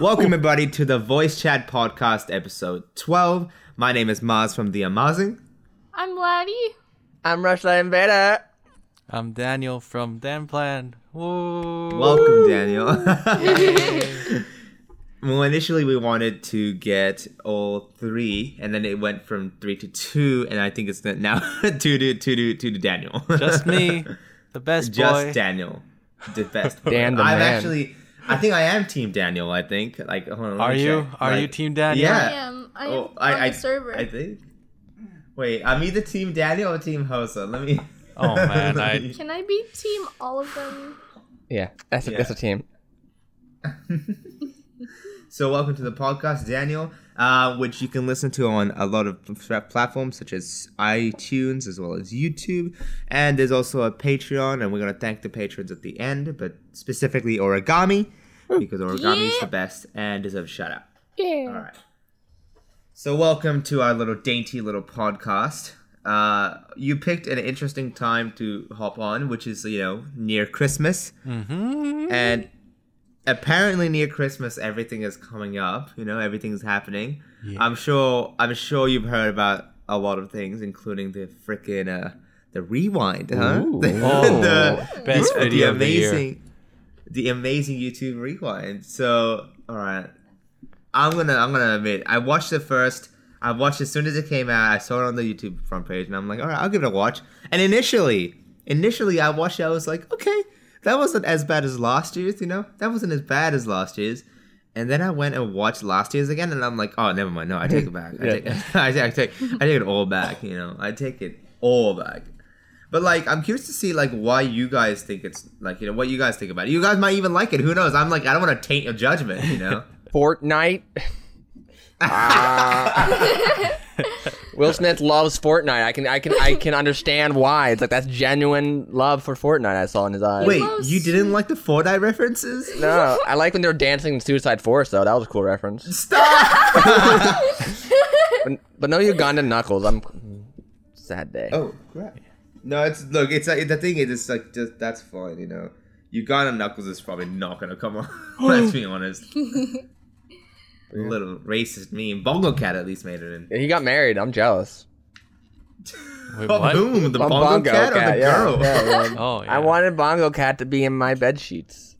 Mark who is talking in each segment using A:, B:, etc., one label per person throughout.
A: Welcome, everybody, to the Voice Chat Podcast, episode 12. My name is Maz from The Amazing.
B: I'm Laddie.
C: I'm Rushlight Invader.
D: I'm Daniel from Dan Plan. Woo!
A: Welcome, Daniel. well, initially, we wanted to get all three, and then it went from three to two, and I think it's now two to two to two to Daniel.
D: Just me, the best
A: Just
D: boy.
A: Daniel, the best.
C: Dan the
A: I'm
C: man.
A: actually, I think I am Team Daniel. I think. Like, hold on,
D: Are you?
A: check.
D: Are
A: Like,
D: you Team Daniel?
A: Yeah.
B: I am. I am
A: Oh,
B: on
A: I, I,
B: server.
A: I think. Wait, I'm either Team Daniel or Team Hosa. Let me.
D: Oh man, I
B: Can I be team all of them?
C: Yeah, that's a,
A: Yeah.
C: that's a team.
A: So, welcome to the podcast, Daniel, uh, which you can listen to on a lot of platforms such as iTunes as well as YouTube. And there's also a Patreon, and we're going to thank the patrons at the end, but specifically Origami, because Origami is the best and deserves a shout out.
B: Yeah.
A: All right. So, welcome to our little dainty little podcast. Uh, you picked an interesting time to hop on, which is, you know, near Christmas.
D: Mm-hmm.
A: And apparently near Christmas everything is coming up, you know, everything's happening. I'm sure I'm sure you've heard about a lot of things, including the freaking uh the rewind, huh?
C: Ooh.
A: The,
D: Oh,
A: the-
D: best video of the year.
A: amazing the amazing YouTube rewind. So alright. I'm gonna I'm gonna admit I watched the first. I watched as soon as it came out. I saw it on the YouTube front page, and I'm like, all right, I'll give it a watch. And initially, initially, I watched it. I was like, okay, that wasn't as bad as last year's. You know, that wasn't as bad as last year's. And then I went and watched last year's again, and I'm like, oh, never mind. No, I take it back. I, take, I, take, I take I take it all back. You know, I take it all back. But like, I'm curious to see like why you guys think it's like you know what you guys think about it. You guys might even like it. Who knows? I'm like, I don't want to taint your judgment. You know.
C: Fortnite. Ah. Will Smith loves Fortnite. I can I can I can understand why. It's like that's genuine love for Fortnite I saw in his eyes.
A: Wait, you didn't like the Fortnite references?
C: No, I like when they were dancing in Suicide Forest though. That was a cool reference.
A: Stop!
C: But, but no Ugandan knuckles. I'm sad day.
A: oh, crap. No, it's look. It's like the thing is, it's like just that's fine, you know. Uganda Knuckles is probably not gonna come on. Let's be honest. A little racist meme. Bongo Cat at least made it in.
C: He got married. I'm jealous.
D: Wait,
A: Oh,
D: what?
A: boom! The
C: A
A: Bongo, Cat, or the
C: yeah,
A: girl?
C: yeah, yeah.
D: Oh, yeah.
C: I wanted Bongo Cat to be in my bed sheets.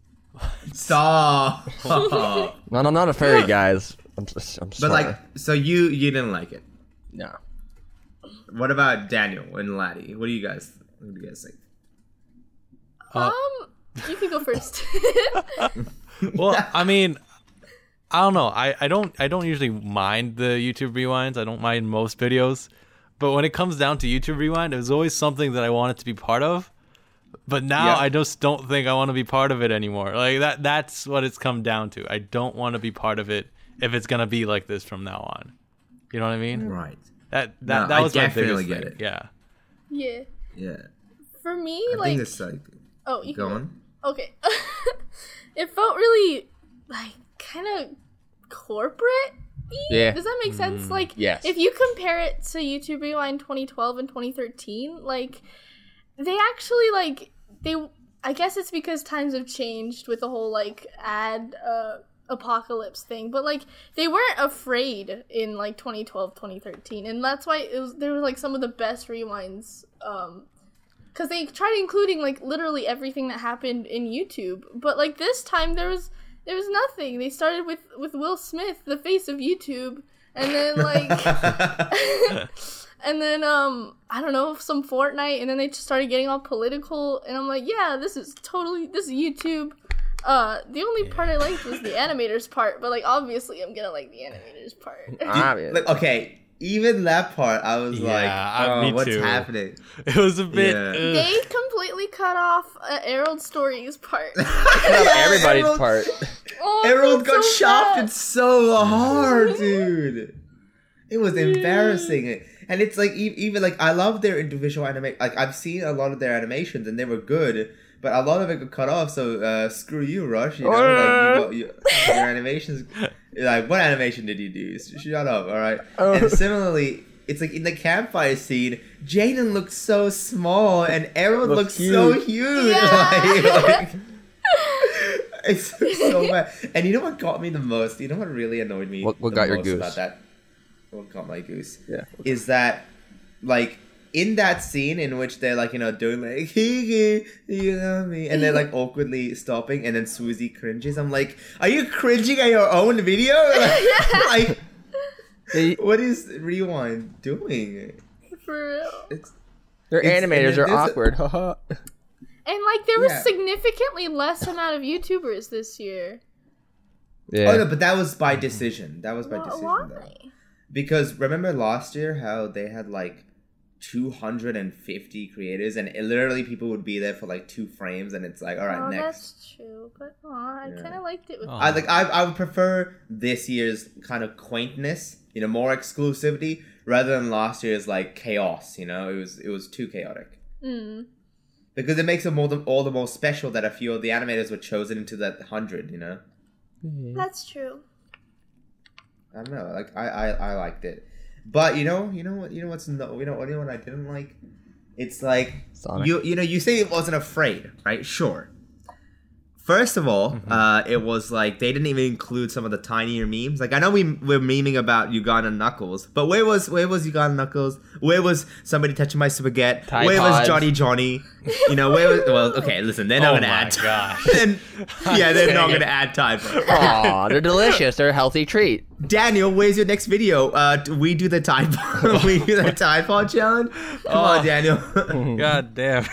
A: Stop.
C: No, no, I'm not a furry, guys. I'm, just, I'm
A: but
C: sorry.
A: like, so you you didn't like it.
C: no.
A: What about Daniel and Laddie? What do you guys? What do you guys think?
D: Uh,
B: um, you can go first.
D: well, I mean, I don't know. I, I don't I don't usually mind the YouTube rewinds. I don't mind most videos, but when it comes down to YouTube rewind, it was always something that I wanted to be part of. But now
A: Yeah.
D: I just don't think I want to be part of it anymore. Like that that's what it's come down to. I don't want to be part of it if it's gonna be like this from now on. You know what I mean?
A: Right.
D: That that
A: No,
D: that
A: I
D: was my
A: definitely
D: biggest
A: get
D: thing.
A: it.
D: Yeah.
B: yeah.
A: Yeah.
B: For me,
A: I
B: like,
A: think it's like
B: oh, you
A: go
B: can
A: on.
B: Okay. it felt really like kind of corporate.
C: Yeah.
B: Does that make sense? Like,
C: Yes.
B: if you compare it to YouTube Rewind 2012 and 2013, like, they actually like they. I guess it's because times have changed with the whole like ad uh, apocalypse thing, but like they weren't afraid in like 2012, 2013, and that's why it was. There were like some of the best rewinds. Um, because they tried including like literally everything that happened in YouTube, but like this time there was there was nothing. They started with with Will Smith, the face of YouTube, and then like and then um I don't know some Fortnite, and then they just started getting all political, and I'm like, yeah, this is totally this is YouTube. Uh, the only part I liked was the animators part, but like obviously I'm gonna like the animators part.
C: Obvious.
A: Like, okay, even that part, I was
D: Yeah,
A: like, oh,
D: me
A: what's
D: too.
A: happening?
D: It was a bit
A: Yeah.
B: they completely cut off uh, Harold Story's part.
C: Everybody's
A: Everyone-
C: part.
B: Oh, I
A: got
B: so
A: shafted
B: bad.
A: so hard, dude. It was embarrassing. And it's like even like I love their individual animation. Like I've seen a lot of their animations and they were good, but a lot of it got cut off. So uh, screw you, Rush. You know, like you, got, you, your animations. Like what animation did you do? Shut up. All right. And similarly. It's like in the campfire scene, Jaiden looks so small and Errol looks,
C: Looks
A: so
C: huge.
A: huge.
B: Yeah.
A: Like, like- It's so bad. And you know what got me the most? You know what really annoyed me?
C: What- what
A: the
C: got your goose?
A: About that? What got my goose?
C: Yeah.
A: Is that like in that scene in which they're like you know doing like "Hey, you know me and they're like awkwardly stopping and then Susie cringes. I'm like, are you cringing at your own video? like,
C: They,
A: what is Rewind doing?
B: For real.
A: It's
C: their
A: It's-
C: animators are
A: there's a-
C: awkward.
B: And like there was
A: Yeah.
B: significantly less amount of YouTubers this year.
C: yeah.
A: oh no, but that was by decision. That was by
B: Wh-
A: decision
B: Why?
A: though. Because remember last year how they had like 250 creators and it, literally people would be there for like two frames and it's like all right
B: oh,
A: next.
B: that's true. But aw, I
A: Yeah.
B: kind of liked it with.
D: Oh.
A: I like I, I would prefer this year's kind of quaintness, you know, more exclusivity rather than last year's like chaos. You know, it was it was too chaotic
B: Mm.
A: because it makes it more the, all the more special that a few of the animators were chosen into that hundred. You know,
B: That's true.
A: I don't know, like I, I I liked it, but you know you know what you know what's no you know what you know what I didn't like. It's like
C: Sonic.
A: you you know you say it wasn't afraid, right? Sure. First of all, uh, it was like they didn't even include some of the tinier memes. Like I know we we're memeing about Uganda Knuckles, but where was where was Uganda Knuckles? Where was somebody touching my spaghetti?
C: Tide
A: where
C: Pods.
A: was Johnny Johnny? You know where was? Well, okay, listen, they're not
D: Oh
A: gonna
D: my
A: add.
D: gosh.
A: and, yeah, they're not
D: it.
A: gonna add Tide. Pods.
C: Aw, they're delicious. They're a healthy treat.
A: Daniel, where's your next video? Uh, d- we do the Tide Pod. we do the Tide Pod challenge. Come on,
D: Oh.
A: Daniel.
D: God damn.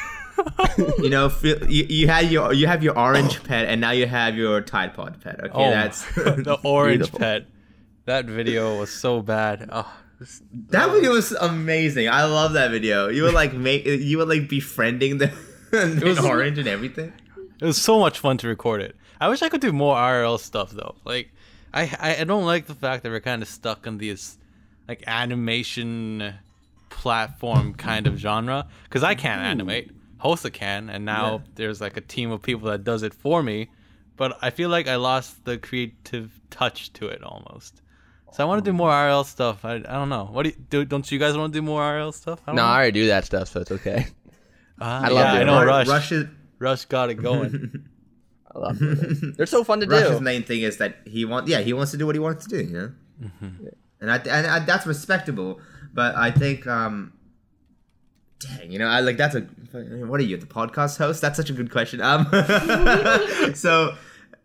A: you know, feel, you, you had your you have your orange oh. pet, and now you have your Tide Pod pet. Okay,
D: Oh,
A: that's
D: the orange
C: Beautiful.
D: pet. That video was so bad. Oh, this-
A: that oh. video was amazing. I love that video. You were like make you were like befriending the, the
D: was-
A: orange and everything.
D: it was so much fun to record it. I wish I could do more IRL stuff though. Like, I I, don't like the fact that we're kind of stuck in this like animation platform kind of genre because I can't hmm. animate. Hosa can, and now
A: Yeah.
D: there's like a team of people that does it for me. But I feel like I lost the creative touch to it almost. So I want to do more IRL stuff. I, I don't know. What do you do? Don't you guys want to do more IRL stuff? I don't
C: No, I already do that stuff, so it's okay.
D: Ah,
C: I love
D: yeah,
C: it.
D: I know. Rush.
A: Rush is,
D: Rush got it going.
C: I love it. They're so fun to
A: Rush's
C: do.
A: Rush's main thing is that he want yeah he wants to do what he wants to do. You know, and I and I, that's respectable. But I think um. Dang, you know, I like that's a. What are you, the podcast host? That's such a good question. Um, so,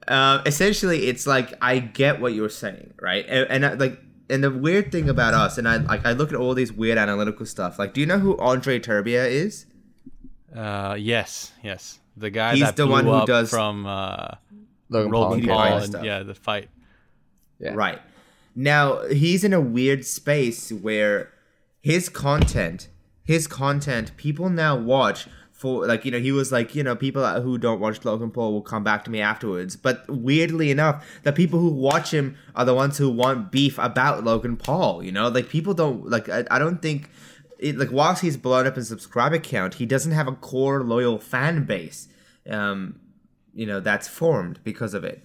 A: uh, essentially, it's like I get what you're saying, right? And, and I, like, and the weird thing about us, and I like, I look at all these weird analytical stuff. Like, do you know who Andre Turbia is?
D: Uh, yes, yes. The guy
A: He's
D: that
A: the
D: blew
A: one who
D: up
A: does-
D: from uh,
C: Logan Paul.
D: Logan
C: and
D: Paul
A: and
D: and
A: stuff.
D: yeah, the fight.
C: Yeah.
A: Right. Now, he's in a weird space where his content, his content, people now watch for like, you know, he was like, you know, people who don't watch Logan Paul will come back to me afterwards. But weirdly enough, the people who watch him are the ones who want beef about Logan Paul, you know? Like people don't like I, I don't think it, like whilst he's blown up in subscriber count, he doesn't have a core loyal fan base. Um, you know, that's formed because of it.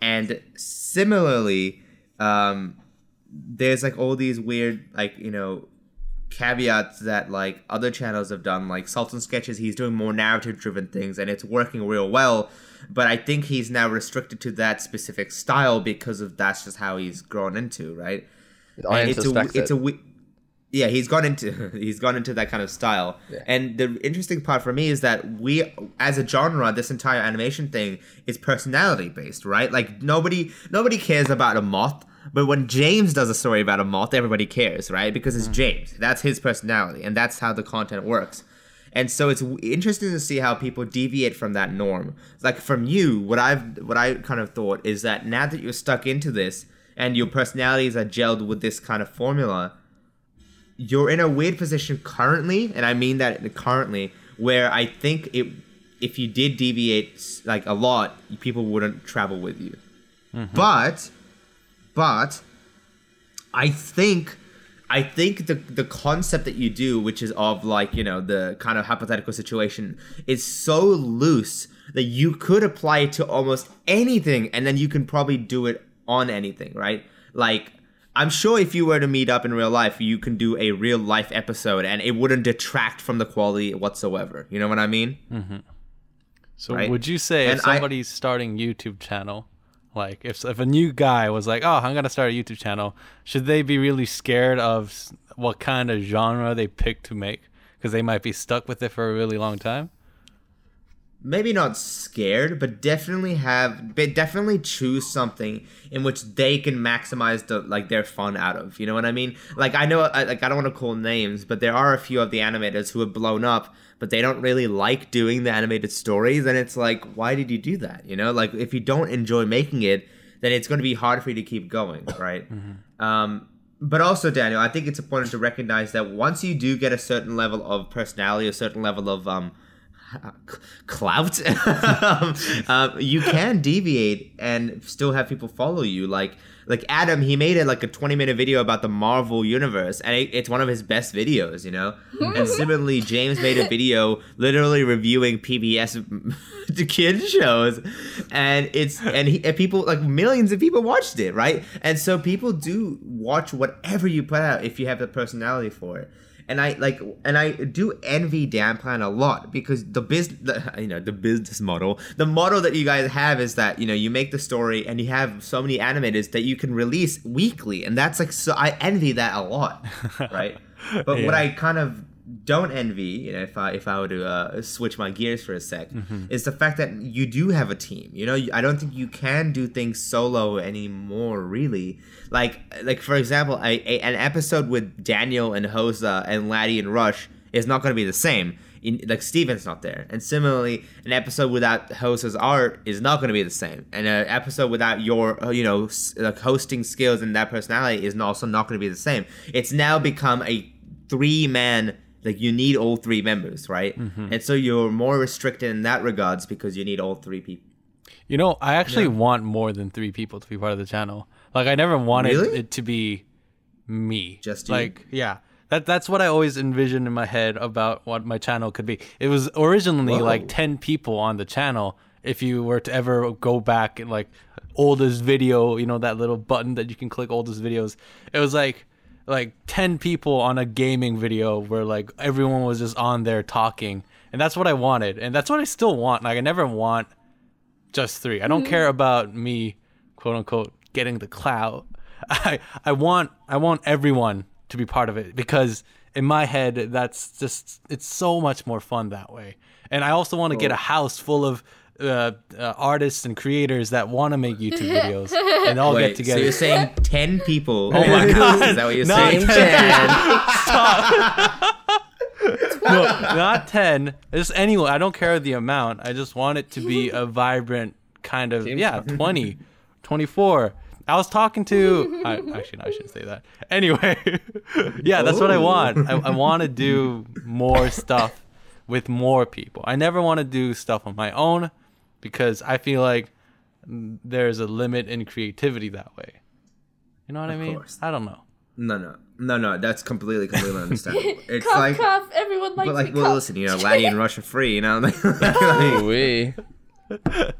A: And similarly, um, there's like all these weird, like, you know, caveats that like other channels have done, like Sultan Sketches, he's doing more narrative driven things and it's working real well. But I think he's now restricted to that specific style because of that's just how he's grown into, right? And it's a it's
C: it.
A: a we- yeah he's gone into he's gone into that kind of style
C: Yeah.
A: and the interesting part for me is that we as a genre this entire animation thing is personality based right like nobody nobody cares about a moth but when james does a story about a moth everybody cares right? Because it's mm. james. That's his personality and that's how the content works. And so it's w- interesting to see how people deviate from that norm. Like from you what i've what i kind of thought is that now that you're stuck into this and your personalities are gelled with this kind of formula you're in a weird position currently, and I mean that currently, where I think it, if you did deviate like a lot, people wouldn't travel with you. Mm-hmm. But, but, I think, I think the the concept that you do, which is of like you know the kind of hypothetical situation, is so loose that you could apply it to almost anything, and then you can probably do it on anything, right? Like I'm sure if you were to meet up in real life, you can do a real life episode and it wouldn't detract from the quality whatsoever. You know what I mean? Mm-hmm.
D: So
A: right?
D: would you say
A: And
D: if
A: I-
D: somebody's starting YouTube channel, like if if a new guy was like, "Oh, I'm gonna start a YouTube channel," should they be really scared of what kind of genre they pick to make because they might be stuck with it for a really long time?
A: maybe not scared, but definitely have, but definitely choose something in which they can maximize the like their fun out of. You know what I mean? Like I know, I, like I don't want to call names, but there are a few of the animators who have blown up, but they don't really like doing the animated stories, and it's like, why did you do that? You know, like if you don't enjoy making it, then it's going to be hard for you to keep going, right? Um, but also, Daniel, I think it's important to recognize that once you do get a certain level of personality, a certain level of um, clout, um, um, you can deviate and still have people follow you. Like, like Adam, he made it like a twenty-minute video about the Marvel universe, and it, it's one of his best videos, you know. and similarly, James made a video literally reviewing PBS the kids shows, and it's and, he, and people like millions of people watched it, right? And so people do watch whatever you put out if you have the personality for it and I like and I do envy Danplan a lot because the business, the, you know, the business model, the model that you guys have is that you know you make the story and you have so many animators that you can release weekly, and that's like so I envy that a lot, right? But what I kind of don't envy, you know, if I if I were to uh, switch my gears for a sec, is the fact that you do have a team. You know, I don't think you can do things solo anymore. Really, like like for example, a, a, an episode with Daniel and Hosa and Laddie and Rush is not going to be the same. In, like Steven's not there, and similarly, an episode without Hosa's art is not going to be the same, and an episode without your uh, you know like hosting skills and that personality is also not going to be the same. It's now become a three man like you need all three members right mm-hmm. and so you're more restricted in that regards because you need all three people
D: You know, I actually want more than three people to be part of the channel. Like, I never wanted
A: Really?
D: it to be me.
A: Just you?
D: like, yeah. That that's what I always envisioned in my head about what my channel could be. It was originally
A: Whoa.
D: like ten people on the channel. If you were to ever go back and like oldest video, you know that little button that you can click oldest videos. It was like like 10 people on a gaming video where like everyone was just on there talking. And that's what i wanted. And that's what i still want. Like i never want just three. I don't mm-hmm. care about me quote unquote getting the clout. I i want i want everyone to be part of it because in my head that's just it's so much more fun that way. And i also want to get oh. a house full of uh, uh, artists and creators that want to make youtube videos and all
A: Wait,
D: get together
A: so you're saying 10 people
D: Oh my God.
A: is that what you're
D: Not
A: saying
D: 10. no, not 10. Just anyone. I don't care the amount. I just want it to be a vibrant kind of, yeah, 20, 24. I was talking to, I, actually, no, I shouldn't say that. Anyway, yeah, that's what I want. I, I want to do more stuff with more people. I never want to do stuff on my own because I feel like there's a limit in creativity that way. You know what I
A: Of
D: mean?
A: course.
D: I don't know.
A: no no no no that's completely completely understandable it's
B: cough,
A: like
B: cough. Everyone likes
A: but like well
B: cough.
A: listen you know laddie and rush are free you know
C: We.
A: Yeah,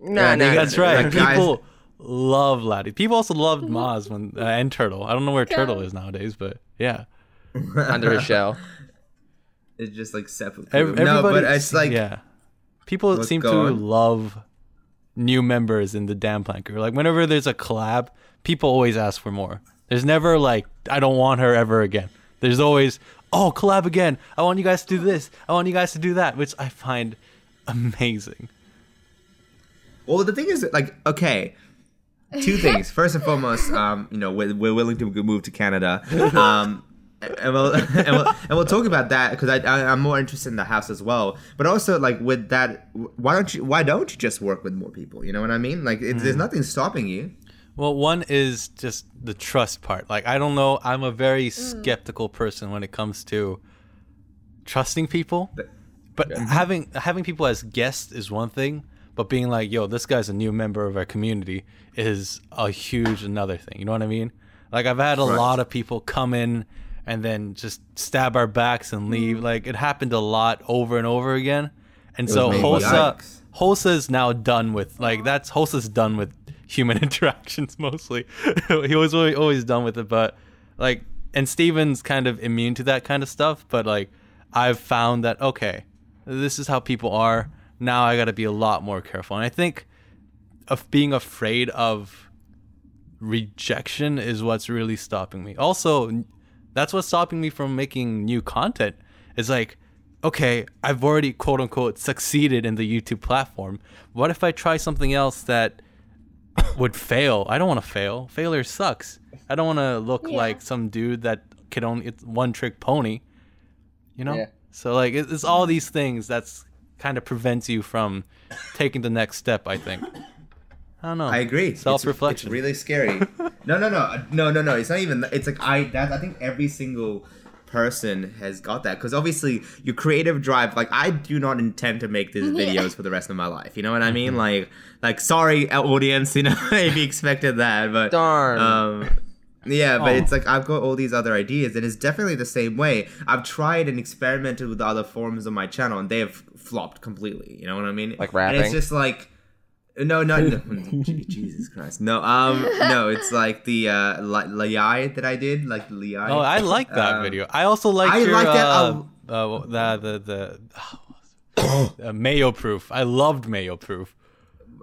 C: Nah,
A: they
C: nah.
A: got-
D: That's right.
A: Like, guys-
D: People love Laddie. People also loved Maz when uh, and Turtle. I don't know where Turtle is nowadays, but yeah.
C: Under his shell.
A: it's just like separate
D: Ev-
A: no but it's like
D: yeah. People
A: What's
D: seem to
A: going on?
D: love new members in the Dan Plan crew. Like whenever there's a collab, people always ask for more. There's never like I don't want her ever again. There's always oh collab again. I want you guys to do this. I want you guys to do that, which I find amazing.
A: Well, the thing is, like, okay, two things. First and foremost, um, you know, we're, we're willing to move to Canada, um, and we'll and we'll, and we'll talk about that because I, I I'm more interested in the house as well. But also, like, with that, why don't you why don't you just work with more people? You know what I mean? Like, it, there's hmm. nothing stopping you.
D: Well, one is just the trust part. Like, I don't know. I'm a very hmm. skeptical person when it comes to trusting people. But having having people as guests is one thing. But being like, yo, this guy's a new member of our community is a huge another thing. You know what I mean? Like, I've had a
A: Right.
D: lot of people come in and then just stab our backs and leave. Like, it happened a lot over and over again. And so Hosa,
A: yikes.
D: Hosa's now done with like that's Hosa's done with human interactions mostly. he was always, always done with it, but like and Steven's kind of immune to that kind of stuff. But like I've found that okay, this is how people are. now I got to be a lot more careful. And I think of being afraid of rejection is what's really stopping me. Also, that's what's stopping me from making new content. Is like, okay, I've already quote unquote succeeded in the YouTube platform. What if I try something else that would fail? I don't want to fail. Failure sucks. I don't want to look
B: Yeah.
D: like some dude that can only it's one trick pony. You know?
C: Yeah.
D: So like it's all these things that's kind of prevents you from taking the next step, I think. I don't know.
A: I agree.
D: Self-reflection.
A: It's, really scary. no, no, no, no, no, no. It's not even. It's like I. That I think every single person has got that because obviously your creative drive. Like I do not intend to make these videos for the rest of my life. You know what I
C: Mm-hmm.
A: mean? Like, like sorry, audience. You know, if you expected that, but
C: Darn.
A: Um, yeah, but
D: Oh.
A: it's like I've got all these other ideas, and it's definitely the same way. I've tried and experimented with other forms of my channel, and they have flopped completely. You know what I mean?
C: Like
A: And it's just like, no, no, no, Jesus Christ, no, um, no, it's like the uh, that I did, like the Liai.
D: Oh, I like that
A: Um,
D: video. I also like
A: I
D: your
A: like that
D: uh, uh, the the the uh, mayo proof. I loved mayo proof.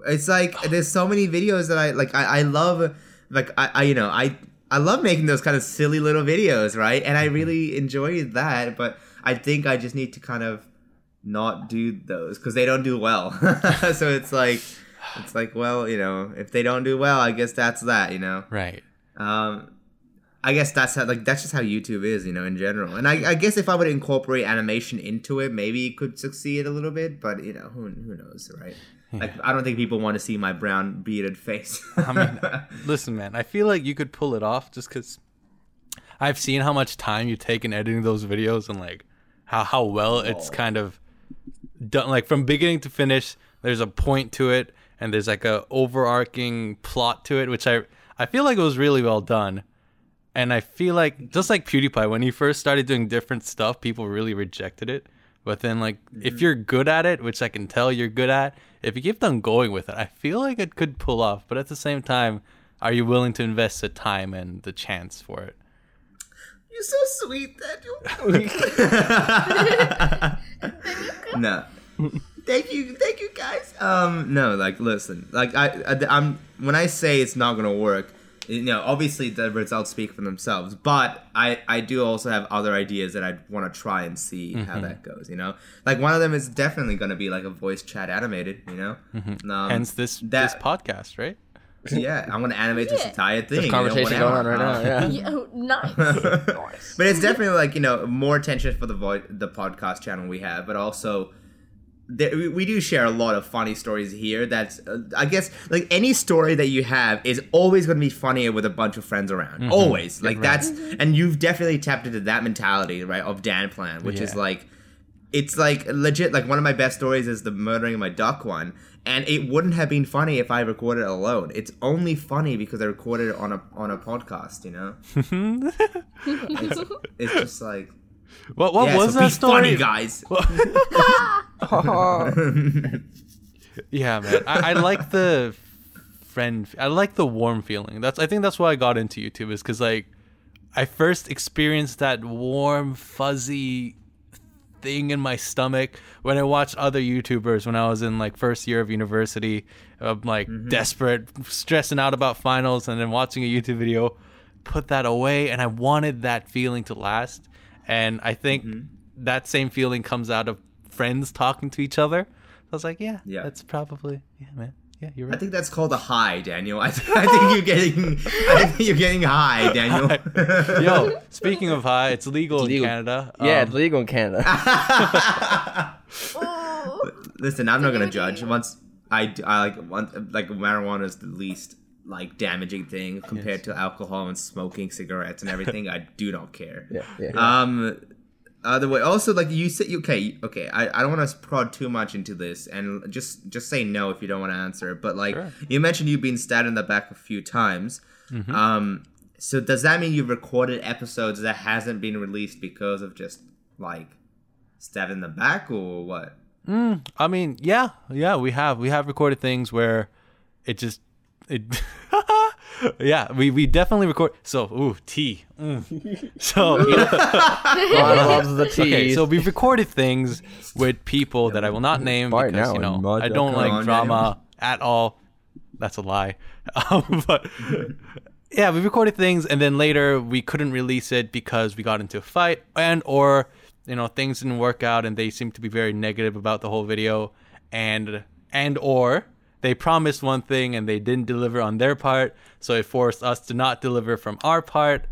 A: it's like there's so many videos that I like. I, I love, like I, I, you know, I, I love making those kind of silly little videos, right? And I really enjoy that, but I think I just need to kind of not do those because they don't do well. so it's like, it's like, well, you know, if they don't do well, I guess that's that, you know.
D: Right.
A: Um, I guess that's how, like that's just how YouTube is, you know, in general. And I, I guess if I would incorporate animation into it, maybe it could succeed a little bit. But you know, who who knows, right? Like I don't think people want to see my brown bearded face.
D: I mean, listen, man. I feel like you could pull it off just because I've seen how much time you take in editing those videos and like how how well it's
A: Oh.
D: kind of done. Like from beginning to finish, there's a point to it, and there's like a overarching plot to it, which I I feel like it was really well done. And I feel like just like PewDiePie, when he first started doing different stuff, people really rejected it. But then, like, if mm-hmm. you're good at it, which I can tell you're good at, if you keep on going with it, I feel like it could pull off. But at the same time, are you willing to invest the time and the chance for it?
A: You're so sweet, Daniel. no. Thank you, thank you, guys. Um, no, like, listen, like, I, I, I'm when I say it's not gonna work, you know, obviously the results speak for themselves. But I, I do also have other ideas that I want to try and see how that goes. You know, like one of them is definitely gonna be like a voice chat animated. You know, hmm um,
D: Hence this
A: that-
D: this podcast, right?
A: yeah, I'm gonna animate this
B: Yeah.
A: entire thing.
C: There's
A: you know,
C: conversation going on right now. Yeah.
B: Yeah, oh, nice.
C: Nice.
A: but it's definitely like you know more attention for the vo- the podcast channel we have, but also there, we- we do share a lot of funny stories here. That's uh, I guess like any story that you have is always going to be funnier with a bunch of friends around. Always. Like that's and you've definitely tapped into that mentality right of Dan Plan, which is like it's like legit like one of my best stories is the murdering of my duck one and it wouldn't have been funny if i recorded it alone. It's only funny because i recorded it on a on a podcast you know? It's, it's just like
D: What what
A: yeah,
D: was
A: so
D: that story?
A: funny guys
D: Yeah, man. I, I like the friend. I like the warm feeling. That's I think that's why I got into YouTube is because like I first experienced that warm fuzzy thing in my stomach when I watched other YouTubers when I was in like first year of university. I'm like mm-hmm. desperate, stressing out about finals, and then watching a YouTube video, put that away, and I wanted that feeling to last. And I think that same feeling comes out of friends talking to each other. I was like, yeah,
A: Yeah.
D: that's probably yeah, man. Yeah, you're right.
A: i think that's called a high daniel i, I think you're getting i think you're getting high daniel
D: Yo, speaking of high, it's legal,
C: legal.
D: in Canada.
C: Yeah,
D: Um,
C: it's legal in Canada.
A: Listen i'm not gonna judge once I, I like want like marijuana is the least like damaging thing compared to alcohol and smoking cigarettes and everything i do not care
C: yeah, yeah.
A: Um, other way. Also, like you said, okay, okay. I, I don't want to prod too much into this, and just just say no if you don't want to answer. But like
D: Sure.
A: you mentioned, you've been stabbed in the back a few times.
D: Mm-hmm.
A: Um, so does that mean you've recorded episodes that hasn't been released because of just like stabbed in the back or what?
D: I mean, yeah, yeah, we have we have recorded things where it just it yeah, we, we definitely record. So, ooh, tea. Mm. So,
C: loves the teas.
D: okay, so we've recorded things with people that I will not name because you know I don't like drama at all. That's a lie. Um, but yeah, we recorded things and then later we couldn't release it because we got into a fight and or you know things didn't work out and they seemed to be very negative about the whole video and and or they promised one thing and they didn't deliver on their part, so it forced us to not deliver from our part.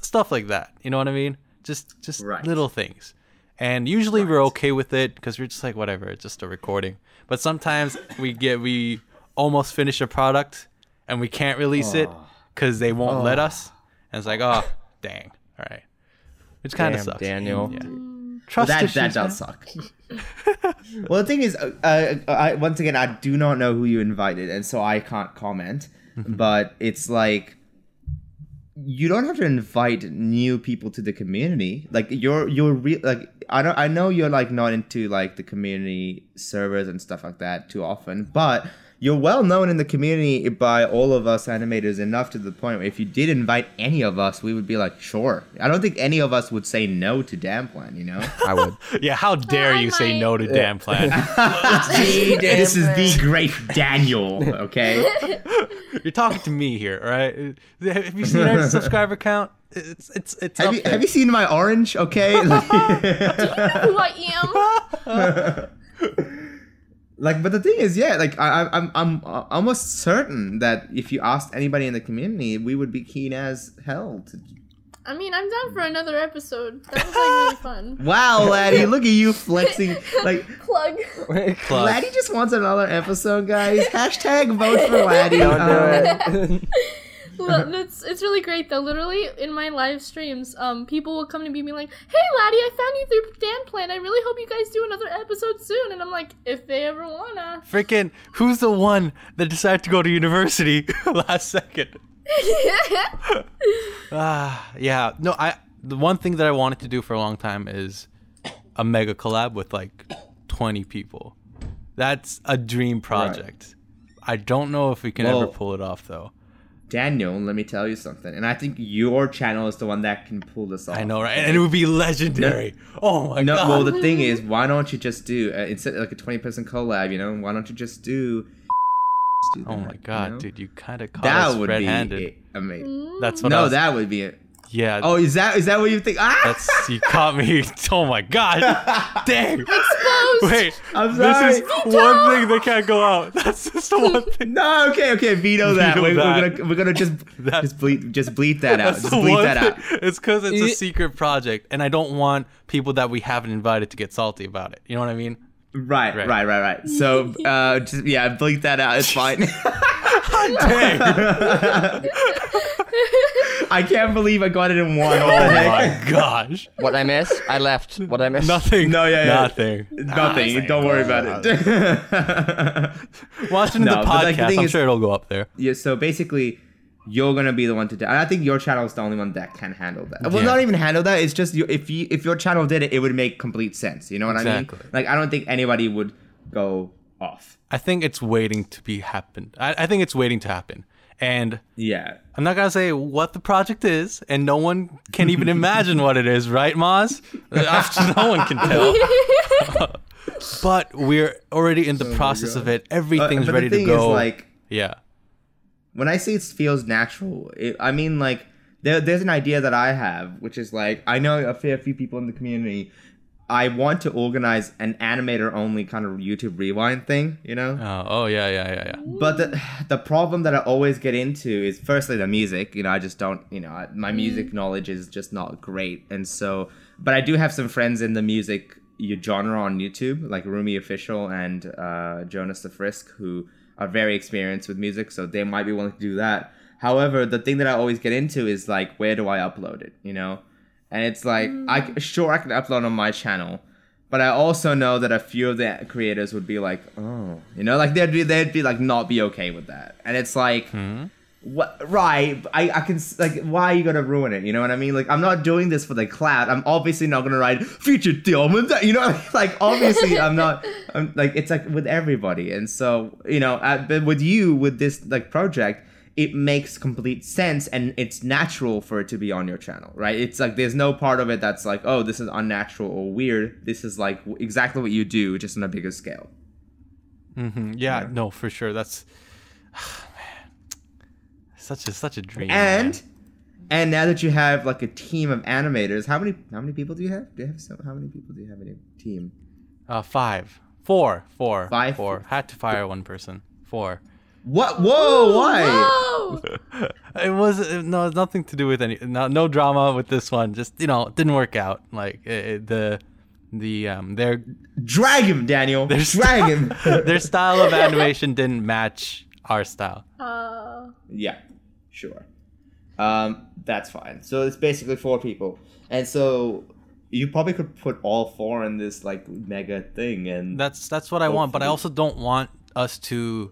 D: Stuff like that. You know what I mean? Just just
A: Right.
D: little things. And usually we're okay with it because we're just like whatever, it's just a recording. But sometimes we get we almost finish a product and we can't release it ah. because they won't let ah. us. And it's like, oh, dang. All right. Which kind of sucks.
C: Daniel.
D: Yeah. Trust
A: that
D: issues,
A: that
D: man.
A: does suck. well, the thing is, uh, uh, I, once again, I do not know who you invited, and so I can't comment.
D: Mm-hmm.
A: but it's like you don't have to invite new people to the community. Like you're you're re- like I don't I know you're like not into like the community servers and stuff like that too often, but you're well known in the community by all of us animators enough to the point where if you did invite any of us, we would be like, sure. I don't think any of us would say no to Danplan, you know?
C: I would.
D: Yeah, how dare
B: I
D: you say no to Dan Plan?
A: this is the great Daniel, okay?
D: You're talking to me here, all right? Have you seen our subscriber count? It's it's it's
A: Have you have you seen my orange? Okay, like,
B: Who I am?
A: Like, but the thing is, yeah, like I, I- I'm I'm uh, almost certain that if you asked anybody in the community, we would be keen as hell. To...
B: I mean, I'm down for another episode. That was like really fun.
A: Wow, laddie, look at you flexing. Like,
B: Plug.
D: Plug.
A: laddie just wants another episode, guys. Hashtag vote for laddie.
C: Don't do it.
B: Well, it's it's really great though. Literally in my live streams, um, people will come to me and be like, "Hey, laddie, I found you through Dan Plan. I really hope you guys do another episode soon." And I'm like, "If they ever wanna."
D: Freaking, who's the one that decided to go to university last second? Ah, yeah. No, I. The one thing that I wanted to do for a long time is a mega collab with like 20 people. That's a dream project. I don't know if we can ever pull it off though.
A: Daniel, let me tell you something, and I think your channel is the one that can pull this off.
D: I know, right? And it would be legendary. Oh my
A: No,
D: god.
A: well, the thing is, why don't you just do uh, instead like a twenty person collab? You know, why don't you just do? do
D: oh
A: that,
D: my
A: you
D: god,
A: know?
D: dude, you kind of caught
A: that
D: us
A: would
D: red-handed.
A: be amazing.
D: That's what I
A: No,
D: was,
A: that would be it.
D: Yeah.
A: Oh, is that is that what you think? Ah,
D: That's you caught me. Oh my god. Dang. Wait.
A: I'm
D: This is
A: sorry.
D: one thing that can't go out. That's just the one thing.
A: no, okay, okay, veto that.
D: Veto
A: We're,
D: that.
A: we're gonna we're gonna just
D: That-
A: just bleep just bleep that out.
D: That's
A: Just
D: the
A: bleep that out.
D: thing. It's because it's a secret project, and I don't want people that we haven't invited to get salty about it. You know what I mean?
A: Right,
D: Right.
A: right, right, right. So, uh, just, yeah, bleep that out. It's fine.
D: Dang.
A: I can't believe I got it in one.
D: oh
A: What the oh heck?
D: my gosh.
C: What I miss? I left. What I miss?
D: Nothing.
A: No, yeah, yeah.
D: Nothing.
A: Nothing. Don't worry about it.
D: Watching
A: No,
D: the
A: but, like, the
D: podcast,
A: thing
D: I'm
A: is-
D: sure it'll go up there.
A: yeah. So basically, you're gonna be the one to do. And I think your channel is the only one that can handle that. Well,
D: Yeah.
A: not even handle that. It's just you, if you if your channel did it, it would make complete sense. You know what I
D: Exactly.
A: mean? Like I don't think anybody would go off.
D: I think it's waiting to be happened. I, I think it's waiting to happen. And
A: Yeah.
D: I'm not gonna say what the project is, and no one can even imagine what it is, right? Uh, no one can tell. but we're already in the process of it.
A: Uh,
D: Everything's
A: but
D: ready
A: the
D: to
A: thing
D: go.
A: is, like,
D: yeah.
A: when I say it feels natural, it, I mean like there, there's an idea that I have, which is like I know a fair few people in the community. I want to organize an animator only kind of YouTube rewind thing, you know.
D: Oh, oh yeah, yeah, yeah, yeah.
A: But the the problem that I always get into is firstly the music. You know, I just don't. You know, I- my music knowledge is just not great, and so. But I do have some friends in the music genre on YouTube, like Rumi Official and uh, Jonas the Frisk, who are very experienced with music, so they might be willing to do that. However, the thing that I always get into is like, where do I upload it? You know, and it's like, I sure I can upload on my channel, but I also know that a few of the creators would be like, oh, you know, like they'd be they'd be like not be okay with that, and it's like, what? Right? I I can like, why are you gonna ruin it? You know what I mean? Like, I'm not doing this for the clout. I'm obviously not gonna write future diamond. You know, like obviously I'm not. I'm like it's like with everybody, and so you know, uh, but with you with this like project. It makes complete sense and it's natural for it to be on your channel, right? It's like there's no part of it that's like, oh, this is unnatural or weird. This is like exactly what you do, just on a bigger scale.
D: Mm-hmm. Yeah, no, for sure. That's man, such a such a dream.
A: And
D: man.
A: and now that you have like a team of animators, how many how many people do you have? Do you have some, how many people do you have in your team?
D: uh, five, four, four,
A: Five?
D: four. Had to fire one person. Four.
A: What? Whoa! Why?
B: Whoa!
D: It was no, nothing to do with any no, no drama with this one. Just you know, it didn't work out. Like it, it- the the um their
A: Drag him, Daniel.
D: Their
A: Drag him.
D: their style of animation didn't match our style.
B: Uh,
A: Yeah, sure. Um, that's fine. So it's basically four people, and so you probably could put all four in this like mega thing, and
D: That's that's what I want, but I also don't want us to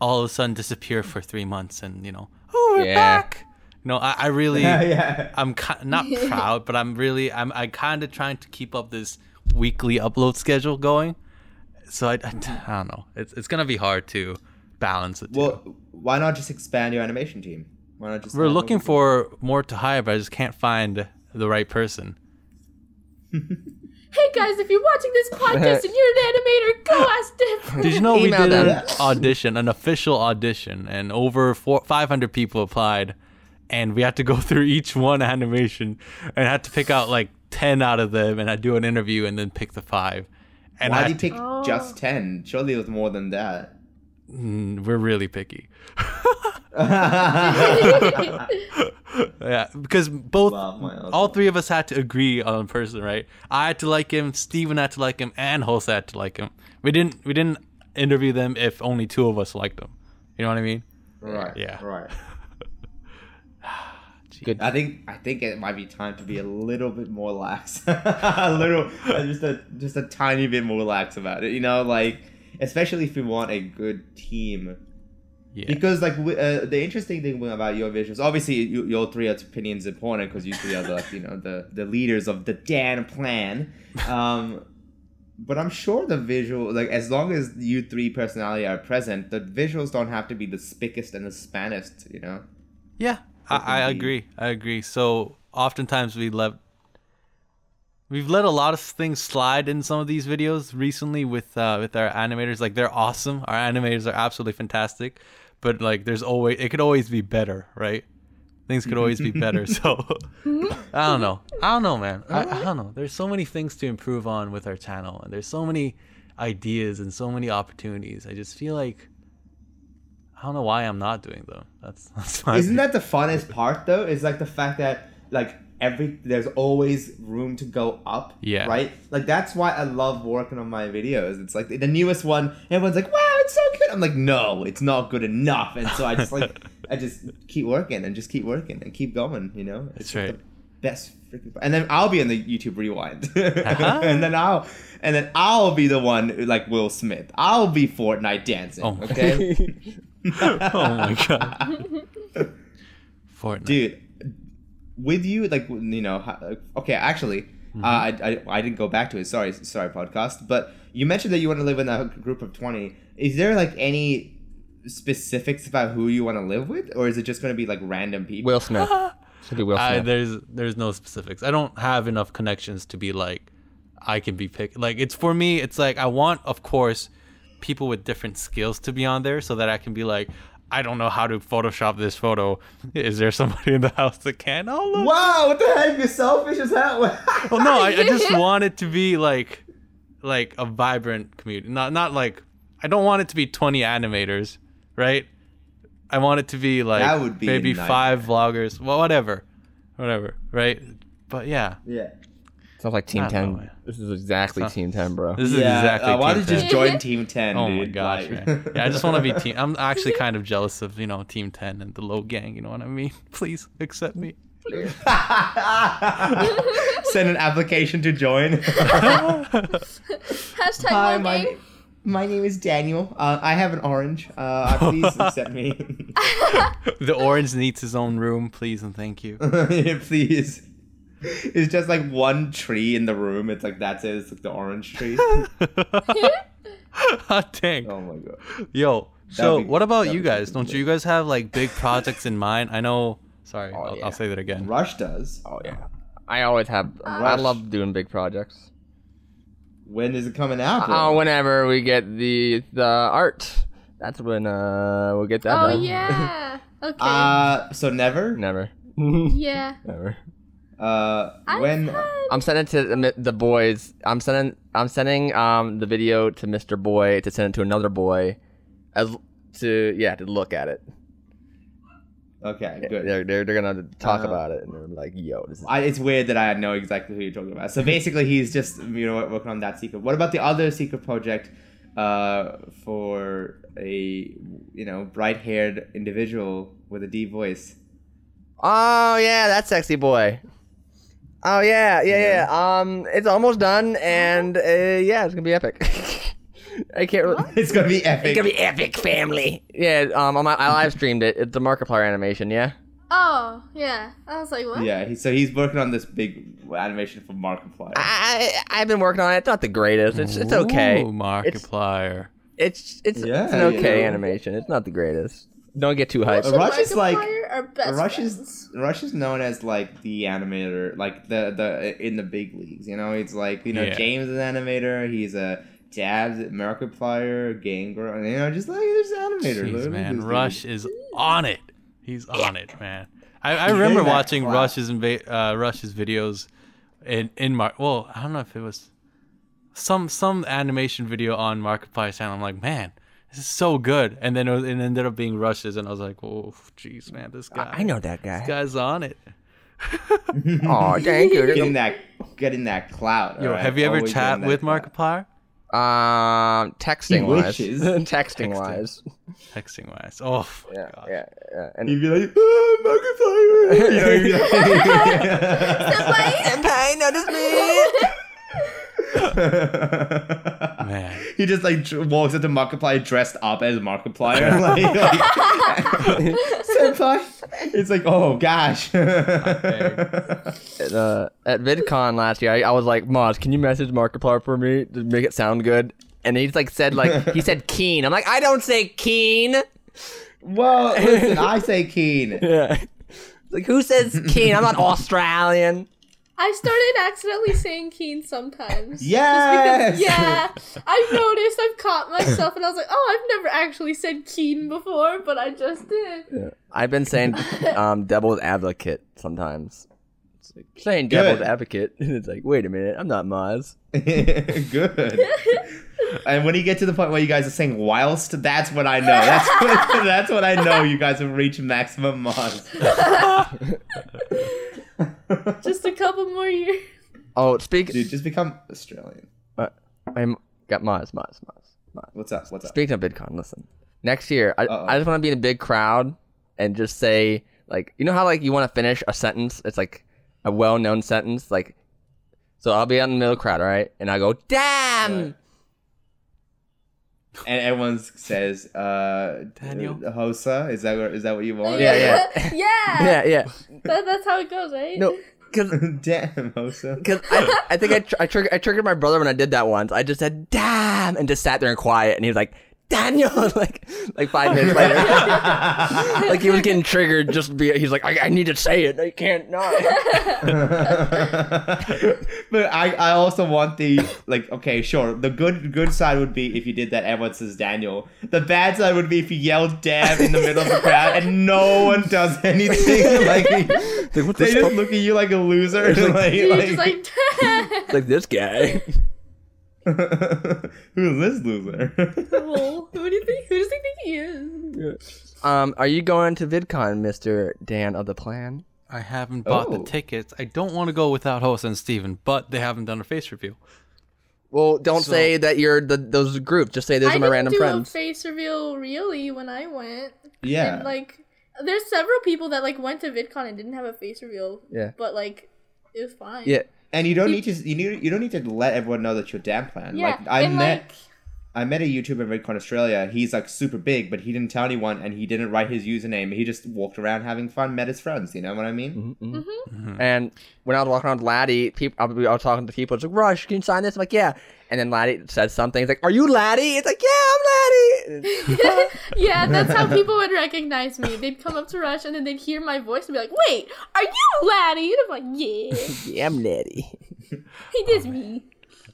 D: all of a sudden disappear for three months and you know, oh, we're
C: Yeah.
D: back. You know, I, I really,
A: yeah.
D: I'm ki- not proud, but I'm really, I'm, I kind of trying to keep up this weekly upload schedule going. So I, I, I don't know. It's it's gonna be hard to balance it.
A: Well, why not just expand your animation team? Why not just?
D: we're looking for more to hire, but I just can't find the right person.
B: hey guys, if you're watching this podcast and you're an animator, go ask Dip.
D: Did you know we
C: Email
D: did
C: them.
D: an audition, an official audition, and over four, 500 people applied, and we had to go through each one animation and had to pick out like 10 out of them, and I do an interview and then pick the five. And
A: Why
D: I
A: did you pick
B: Oh.
A: just ten? Surely it was more than that.
D: Mm, we're really picky. yeah, because both,
A: Wow,
D: all three of us had to agree on a person, right? I had to like him, Steven had to like him, and Hosa had to like him. We didn't, we didn't interview them if only two of us liked them. You know what I mean?
A: right.
D: Yeah.
A: Right.
C: Good.
A: I think I think it might be time to be a little bit more lax, a little, just a just a tiny bit more lax about it. You know, like especially if we want a good team,
D: Yeah.
A: because like w- uh, the interesting thing about your visuals, obviously you, your three opinions important because you three are the like, you know the the leaders of the Dan plan. Um, but I'm sure the visual, like as long as you three personality are present, the visuals don't have to be the spickest and the spannest. You know.
D: Yeah, I, I agree. I agree. So oftentimes we let we've let a lot of things slide in some of these videos recently with uh, with our animators. Like they're awesome. Our animators are absolutely fantastic. But like there's always it could always be better, right? Things could always be better. So I don't know. I don't know, man. I, I don't know. There's so many things to improve on with our channel, and there's so many ideas and so many opportunities. I just feel like I don't know why I'm not doing them. That's that's my
A: Isn't that the funnest part though? Is like the fact that like every there's always room to go up.
D: Yeah.
A: Right? Like that's why I love working on my videos. It's like the newest one, everyone's like, Wow, it's so good. I'm like, no, it's not good enough. And so I just like I just keep working and just keep working and keep going, you know? It's
D: That's right.
A: the best freaking and then I'll be in the YouTube rewind.
D: Uh-huh.
A: and then I'll and then I'll be the one like Will Smith. I'll be Fortnite dancing.
D: Oh
A: okay?
D: oh my god. Fortnite.
A: dude with you like you know okay actually
D: Mm-hmm.
A: uh, I, I i didn't go back to it sorry sorry podcast but you mentioned that you want to live in a group of 20 is there like any specifics about who you want to live with or is it just going to be like random people
C: Will Smith. Should be Will
D: I,
C: Smith.
D: there's there's no specifics. I don't have enough connections to be like I can be picked. Like it's for me. It's like I want, of course, people with different skills to be on there so that I can be like. I don't know how to Photoshop this photo. Is there somebody in the house that can? Oh look.
A: wow what the heck you're selfish as hell
D: Well, no, I, I just want it to be like, like a vibrant community. Not not like I don't want it to be twenty animators, right? I want it to be like
A: That would be
D: maybe five vloggers. Well, whatever, whatever, right? But yeah,
A: yeah
C: Sounds like Team
D: I don't know,
C: 10. This is exactly
D: Sounds-
C: Team 10, bro.
D: this is
A: yeah
D: exactly.
A: uh, why
D: Team
A: don't you
D: 10.
A: just join team 10
D: Oh
A: dude
D: my gosh, man. Yeah, I just want to be team. I'm actually kind of jealous of you know Team Ten and the Logang. You know what I mean? Please accept me.
A: send an application to join
B: Hashtag
A: Hi,
B: low
A: my,
B: gang.
A: my name is Daniel. Uh, I have an orange. Uh, please accept me.
D: The orange needs his own room, please and thank you.
A: please. It's just like one tree in the room. It's like that's it. It's like the orange tree.
D: Hot dang.
A: Oh my god.
D: Yo, So,
A: be-
D: what about you guys? Don't you guys have like big projects in mind? I know. Sorry,
C: Oh,
D: I'll,
C: yeah.
D: I'll say that again.
A: Rush does.
C: Oh yeah. I always have. I love doing big projects.
A: When is it coming out? bro?
C: Oh, whenever we get the the art, that's when uh we'll get that.
B: Oh
C: done.
B: yeah. Okay.
A: Uh, so never.
C: Never.
B: yeah.
C: Never.
A: Uh,
B: I've
A: when
B: had-
C: I'm sending it to the, the boys. I'm sending. I'm sending um the video to Mr. Boy to send it to another boy, as to yeah to look at it.
A: Okay, good.
C: They're they're, they're gonna talk
A: Uh,
C: about it and they're like, yo, this is.
A: I, it's weird that I know exactly who you're talking about. So basically, he's just you know working on that secret. What about the other secret project uh, for a you know bright-haired individual with a deep voice?
C: Oh yeah, that sexy boy. Oh yeah, yeah, yeah. Um, it's almost done, and uh, yeah, it's gonna be epic. I can't. Really...
A: It's gonna be epic.
C: It's gonna be epic, family. Yeah. Um, on my, I live streamed it. It's a Markiplier animation. Yeah.
B: Oh yeah. I was like, what?
A: yeah, he, so he's working on this big animation for Markiplier.
C: I I've been working on it. It's not the greatest. It's it's okay.
D: Ooh, Markiplier.
C: It's it's,
A: Yeah,
C: it's an okay
A: you know.
C: animation. It's not the greatest. Don't get too
B: Rush
C: hyped.
A: Rush is like-
B: Are best
A: Rush is Rush is known as like the animator, like the the in the big leagues. You know, it's like you know
D: Yeah.
A: James is an animator. He's a Dabs Markiplier, Gangrel, and you know just like there's animators.
D: Jeez, man,
A: these
D: Rush
A: dudes.
D: is on it. He's on it, man. I, I remember watching
A: clout.
D: Rush's inva- uh, Rush's videos in in Mar. Well, I don't know if it was some some animation video on Markiplier's channel. I'm like, man, this is so good. And then it, was, it ended up being rushes, and I was like, oh, jeez, man, this guy.
C: I know that guy.
D: This guy's on it.
C: Oh, thank you.
A: getting that getting that clout.
D: Yo,
A: alright?
D: have you ever
A: Always
D: chat with
A: clout.
D: Markiplier?
C: Um, texting wise, texting wise.
D: Texting wise. Oh, my
C: Yeah,
D: God.
C: yeah, yeah. And
A: He'd be like, oh, Markiplier. You know, he'd be like-
C: Senpai, notice me.
D: Man.
A: he just like dr- walks into Markiplier dressed up as Markiplier. like, like senpai. It's like, oh gosh.
C: at, uh, at VidCon last year, I, I was like, Moz, can you message Markiplier for me to make it sound good? And he's like said like he said keen. I'm like, I don't say keen.
A: well, listen, I say Keen.
C: Yeah. Like who says keen? I'm not Australian.
B: I started accidentally saying Keen sometimes.
A: Yes!
B: Because, yeah. I've noticed, I've caught myself, and I was like, oh, I've never actually said Keen before, but I just did. Yeah.
C: I've been saying um, devil's advocate sometimes. It's like, saying devil's
A: Good.
C: advocate, and it's like, wait a minute, I'm not Moz.
A: Good. And when you get to the point where you guys are saying whilst, that's what I know. That's what, that's what I know. You guys have reached maximum Moz.
B: Just a couple more years.
C: Oh, speak.
A: Dude, just become Australian.
C: Uh, I'm got Moz, Moz, Moz, Moz.
A: What's up? What's up?
C: Speaking of VidCon, listen. Next year, I,
A: Uh-oh.
C: I just want to be in a big crowd and just say like, you know how like you want to finish a sentence? It's like a well-known sentence, like. So I'll be out in the middle of the crowd, all right, and I go, "Damn!"
A: Right. And everyone says, uh,
D: Daniel?
A: Hosa? Is that, what- is that what you want?
C: Yeah, yeah.
B: yeah.
C: Yeah, yeah.
B: That, that's how it goes, right?
C: No, because
A: Damn, Hosa.
C: Because I, I think I, tr- I, triggered, I triggered my brother when I did that once. I just said, damn, and just sat there and quiet. And he was like, Daniel, like, like five minutes later. like he was getting triggered just be, he's like, I, I need to say it. I can't not.
A: but I, I also want the like okay sure the good good side would be if you did that everyone says Daniel the bad side would be if you yelled damn in the middle of the crowd and no one does anything like
C: Like,
A: they just
C: fu-
A: look at you like a loser like,
B: You're
A: like,
B: like,
C: like this guy.
A: who's this loser
B: well, who do you think? Who does he think he is?
C: Um, are you going to VidCon, Mister Dan of the Plan?
D: I haven't bought
A: Oh.
D: the tickets. I don't want to go without Hosa and Steven, but they haven't done a face reveal.
C: Well, don't
D: So-
C: say that you're the those groups. Just say those
B: I
C: are my
B: didn't
C: random
B: do
C: friends.
B: a face reveal really when I went.
A: yeah
B: And like, there's several people that like went to VidCon and didn't have a face reveal.
C: Yeah.
B: But like, it was fine.
C: yeah,
A: and you don't need to you need you don't need to let everyone know that you're Dan plan
B: Yeah.
A: like I met
B: like,
A: I met a YouTuber in VidCon Australia. He's like super big, but he didn't tell anyone, and he didn't write his username. He just walked around having fun, met his friends. You know what I mean?
B: Mm-hmm. mm-hmm. mm-hmm. mm-hmm.
C: And when I was walking around with Laddie, people, I was, talking to people. It's like, Rush, can you sign this? I'm like, yeah. And then Laddie said something. He's like, Are you Laddie? It's like, Yeah, I'm Laddie.
B: yeah, that's how people would recognize me. They'd come up to Rush and then they'd hear my voice and be like, "Wait, are you Laddie?" And I'm like, "Yeah,
C: yeah, I'm Laddie.
B: it is me."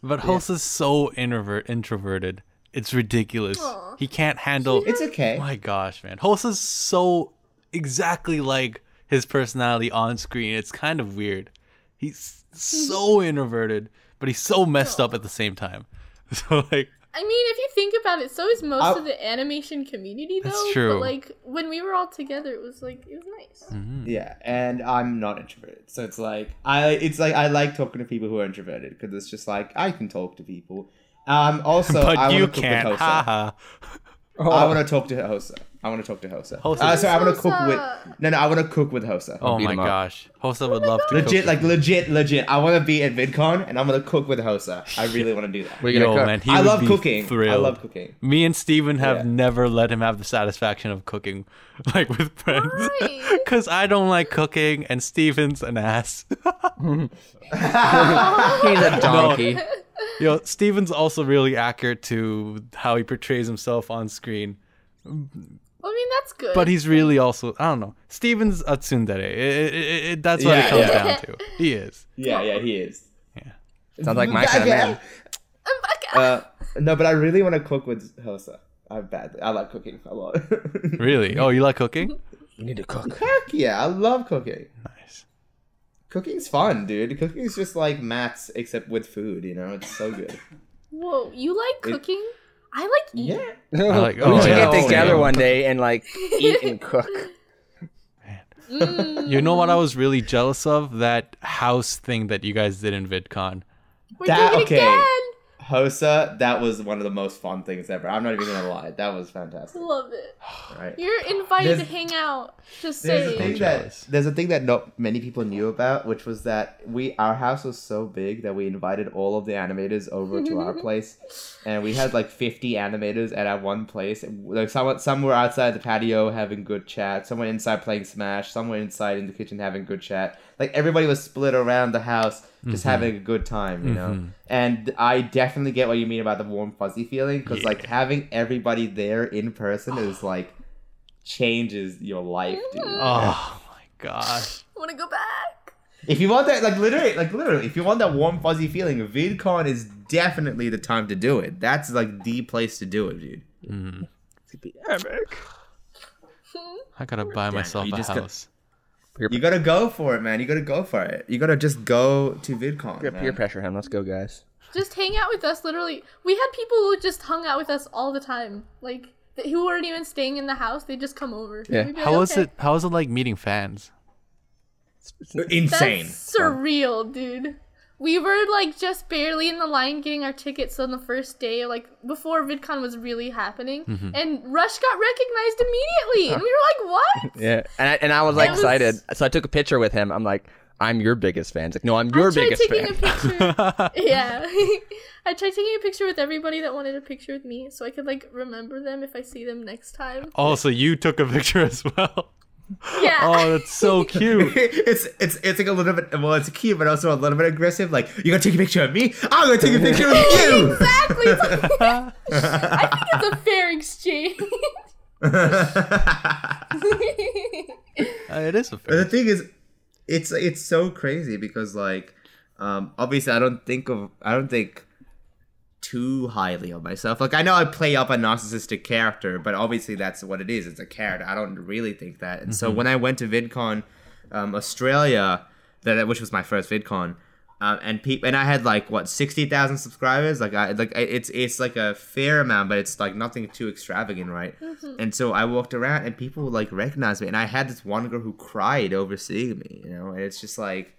D: But Hosa is so introvert introverted. It's ridiculous.
B: Aw.
D: He can't handle.
A: It's okay.
D: My gosh, man. Hosa's so exactly like his personality on screen. It's kind of weird. He's so introverted, but he's so messed up at the same time. So like,
B: I mean, if you think about it, so is most
A: I'll-
B: of the animation community, though.
D: That's true.
B: But like when we were all together, it was like it was nice.
D: Mm.
A: Yeah, and I'm not introverted, so it's like I it's like I like talking to people who are introverted because it's just like I can talk to people. Um, also,
D: but
A: I
D: you
A: wanna cook with
D: can't.
A: Hosa.
D: Haha.
A: I want to talk to Hosa. I want to talk to Hosa.
D: Hosa-
A: Uh, sorry, I want to cook with. No, no, I want to cook with Hosa.
D: Oh my gosh, Hosa would love to.
A: legit,
D: cook
A: like legit, legit. I want to be at VidCon and I'm gonna cook with Hosa. I really want to do that.
C: What are gonna
D: Yo,
C: cook?
D: man, he
A: I
D: would
A: love
D: be
A: cooking. I love cooking.
D: Me and Steven have
A: Yeah.
D: never let him have the satisfaction of cooking, like with friends. Because I don't like cooking, and Steven's an ass.
C: He's a donkey.
D: Yo, Steven's also really accurate to how he portrays himself on screen.
B: I mean, that's good.
D: But he's really also, I don't know. Steven's a tsundere. It, it, it, it- that's what it comes
A: yeah.
D: down to. He is.
A: Yeah, yeah, he is. Yeah.
C: Sounds like my kind of man.
B: I'm back.
A: Uh, no, but I really want to cook with Hosa. I'm bad. I like cooking a lot.
D: Really? Oh, you like cooking?
C: You need to cook.
A: Heck yeah, I love cooking.
D: Nice.
A: Cooking's fun, dude. Cooking's just like maths except with food. You know, it's so good.
B: Whoa, you like cooking? I like eating.
A: Yeah.
D: I like,
C: we
D: oh,
C: should
D: yeah.
C: get together
A: Oh,
C: one day and like eat and cook.
B: Mm.
D: You know what I was really jealous of? That house thing that you guys did in VidCon.
B: We're
A: That-
B: doing it
A: okay.
B: again.
A: Hosa, that was one of the most fun things ever. I'm not even gonna lie. That was fantastic.
B: Love it.
A: Right.
B: You're invited
A: There's-
B: to hang out. Just
A: There's a thing that there's a thing that not many people knew about, which was that we our house was so big that we invited all of the animators over to our place, and we had like 50 animators at our one place. Like some some were outside the patio having good chat, some were inside playing Smash, some were inside in the kitchen having good chat. Like everybody was split around the house, just having a good time, you know. And I definitely get what you mean about the warm fuzzy feeling, because like having everybody there in person is like changes your life, dude.
D: Oh my gosh.
B: I want to go back.
A: If you want that, like literally, like literally, if you want that warm fuzzy feeling, VidCon is definitely the time to do it. That's like the place to do it, dude. Mm-hmm.
D: I gotta buy myself
A: you
D: a
A: just got-
D: house.
A: You gotta go for it, man. You gotta go for it. You gotta just go to VidCon.
C: Peer,
A: man.
C: peer pressure him. Let's go, guys.
B: Just hang out with us. Literally, we had people who just hung out with us all the time. Like who weren't even staying in the house. They just come over.
C: Yeah.
B: We'd
D: How
B: like,
D: was
B: "Okay."
D: it? How was it like meeting fans?
A: it's Insane.
B: That's surreal, dude. We were like just barely in the line getting our tickets on the first day, like before VidCon was really happening,
C: Mm-hmm.
B: and Rush got recognized immediately, and we were like, "What?"
C: Yeah, and I, and I was like
B: It was-
C: excited, so I took a picture with him. I'm like, I'm your biggest fan. He's like, no, I'm your
B: I tried
C: biggest
B: taking
C: fan.
B: a picture. yeah, I tried taking a picture with everybody that wanted a picture with me, so I could like remember them if I see them next time.
D: Also, you took a picture as well.
B: Yeah.
D: Oh, that's so cute.
A: it's it's it's like a little bit well, it's cute, but also a little bit aggressive. Like you gotta take a picture of me. I'm gonna take a picture of you.
B: exactly. I think it's a fair exchange.
D: Uh, it is a
A: But
D: fair.
A: the thing is, it's it's so crazy because like, um, obviously I don't think of I don't think too highly of myself. Like I know I play up a narcissistic character, but obviously that's what it is. It's a character. I don't really think that. And so when I went to VidCon, um, Australia, that which was my first VidCon. Um, and peop- and I had like what sixty thousand subscribers. Like I like it's it's like a fair amount, but it's like nothing too extravagant, right? And so I walked around and people like recognized me, and I had this one girl who cried over seeing me, you know, and it's just like,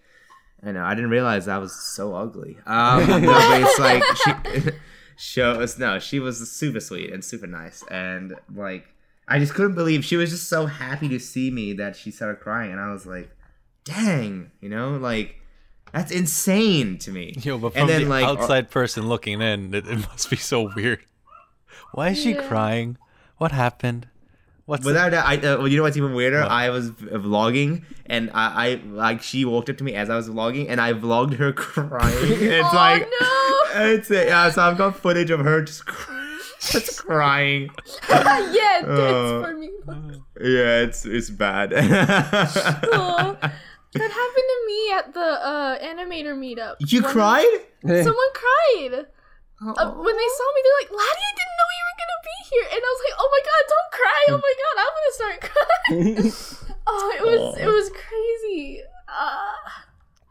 A: I know I didn't realize I was so ugly. Um, no, but it's like she shows no, she was super sweet and super nice, and like I just couldn't believe she was just so happy to see me that she started crying, and I was like, dang, you know, like. That's insane to me.
D: Yo, but from
A: and then
D: the
A: like
D: outside person looking in, it, it must be so weird. Why is she crying? What happened? What's
A: Without that, I uh, you know what's even weirder? I was vlogging, and I, I like she walked up to me as I was vlogging, and I vlogged her crying. It's
B: oh
A: like
B: no!
A: it's yeah. So I've got footage of her just crying. just crying.
B: yeah,
A: Oh.
B: that's for me.
A: Yeah, it's it's bad.
B: Aw. that happened to me at the uh, animator meetup.
A: you cried?
B: Someone cried.
A: Oh.
B: Uh, when they saw me, they're like, Laddie, I didn't know you were gonna be here. And I was like, oh my god, don't cry. Oh my god, I'm gonna start crying. oh, it was, it was crazy. Uh,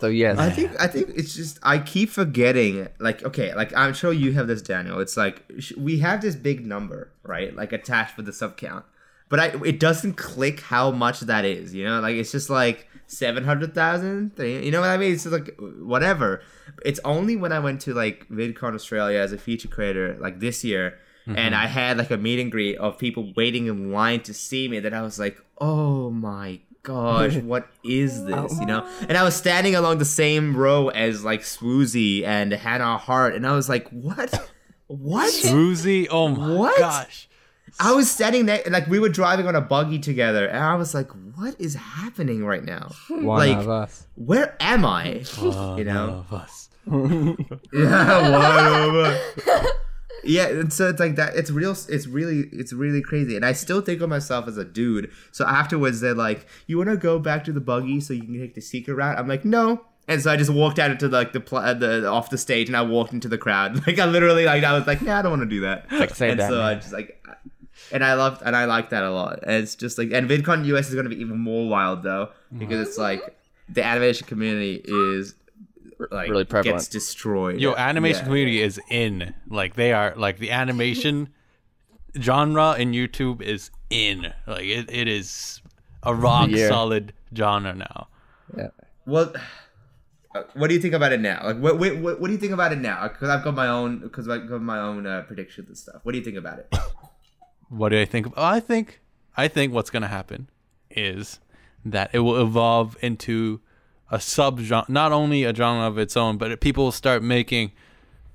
C: So yes,
A: I think I think it's just I keep forgetting. Like okay, like I'm sure you have this, Daniel. It's like sh- we have this big number, right? Like attached with the sub count, but I it doesn't click how much that is. You know, like it's just like seven hundred thousand. You know what I mean? It's just like whatever. It's only when I went to like VidCon Australia as a feature creator, like this year. And mm-hmm. I had like a meet and greet of people waiting in line to see me. That I was like, "Oh my gosh, what is this? You know? Oh. And I was standing along the same row as like SWooZie and Hannah Hart, and I was like, what? What?
D: SWooZie. Oh my
A: What?
D: gosh.
A: I was standing there, like we were driving on a buggy together, and I was like, what is happening right now? Hmm.
C: one
A: like-
C: of us.
A: Where am I?
D: One
A: You know?
D: of us.
A: Yeah, whatever. yeah, and so it's like that. It's real. It's really, it's really crazy. And I still think of myself as a dude. So afterwards, they're like, "You want to go back to the buggy so you can take the secret route?" I'm like, "No." And so I just walked out into like the, pl- uh, the off the stage, and I walked into the crowd. Like I literally, like I was like, "Yeah, I don't want to do that."
C: like, say
A: and
C: that,
A: so I just like, and I loved, and I like that a lot. And it's just like, and VidCon US is going to be even more wild though, because it's like the animation community is like
C: Really prevalent.
A: gets destroyed.
D: Yo, animation
A: Yeah.
D: community is in. Like they are like the animation genre in YouTube is in. Like it, it is a rock
C: Yeah.
D: solid genre now.
C: Yeah.
A: Well, uh, what do you think about it now? Like, what what, what, what do you think about it now? Because I've got my own because I've got my own uh, predictions and stuff. What do you think about it?
D: What do I think? I think I think what's gonna happen is that it will evolve into a sub genre, not only a genre of its own, but people start making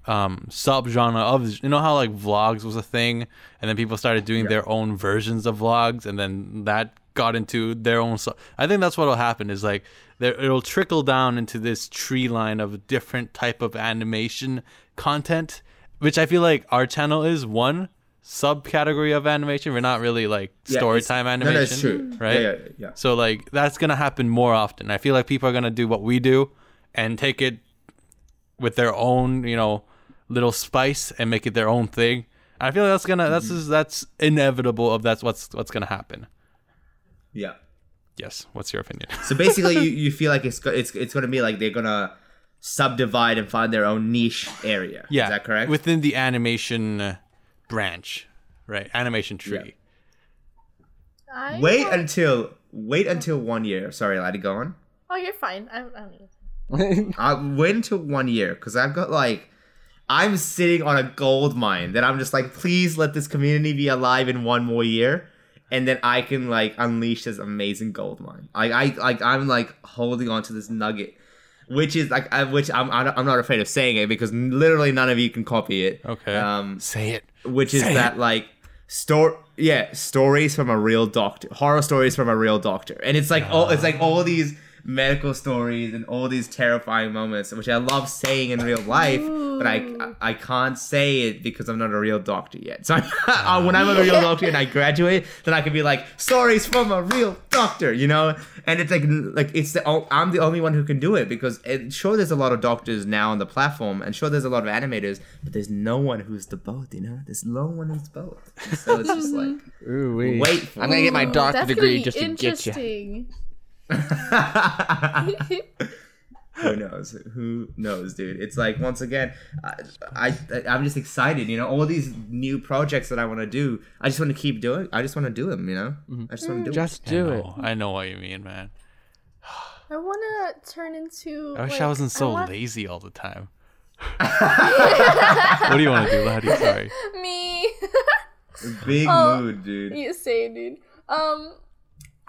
D: um sub genre of you know how like vlogs was a thing and then people started doing their own versions of vlogs and then that got into their own i think that's what'll happen is like there it'll trickle down into this tree line of different type of animation content which i feel like our channel is one subcategory of animation we're not really like
A: Yeah,
D: story time animation
A: no, it's true.
D: right
A: Yeah, yeah, yeah.
D: so like that's gonna happen more often. I feel like people are gonna do what we do and take it with their own, you know, little spice and make it their own thing. I feel like that's gonna that's
A: Mm-hmm.
D: that's inevitable of that's what's what's gonna happen.
A: Yeah.
D: Yes. What's your opinion?
A: So basically, you, you feel like it's it's it's going to be like they're gonna subdivide and find their own niche area.
D: yeah.
A: Is that correct?
D: Within the animation branch, right? Animation tree.
B: I
A: wait
B: want-
A: until wait until one year. Sorry, laddie, go on.
B: Oh, you're fine. I, I don't.
A: I'll uh, wait until one year because I've got like I'm sitting on a gold mine that I'm just like, please let this community be alive in one more year, and then I can like unleash this amazing gold mine. Like I like I'm like holding on to this nugget, which is like I, which I'm I'm not afraid of saying it because literally none of you can copy it.
D: Okay.
A: Um,
D: Say it.
A: which is
D: Say
A: that
D: it.
A: like store yeah stories from a real doctor horror stories from a real doctor and it's like all it's like all these medical stories and all these terrifying moments which i love saying in real life but i i can't say it because i'm not a real doctor yet. So I, uh, when i'm a real doctor and i graduate then i can be like stories from a real doctor you know? And it's like like it's the I'm the only one who can do it because it, sure there's a lot of doctors now on the platform and sure there's a lot of animators but there's no one who's the both you know? There's no one who's both. And so it's just like
C: Ooh, wee.
A: Wait for
C: I'm gonna get my doctor degree just to get you.
B: Interesting.
A: who knows who knows dude it's like once again I, I i'm just excited you know all these new projects that i want to do i just want to keep doing i just want to do them you know i just want to do
C: Just
D: I
C: do it.
D: know, I know what you mean, man.
B: I want to turn into.
D: I wish
B: like,
D: I wasn't so
B: want-
D: lazy all the time. what do you want to do, laddie? Sorry.
B: Me.
A: it big
B: Oh.
A: mood dude
B: you say, dude. Um,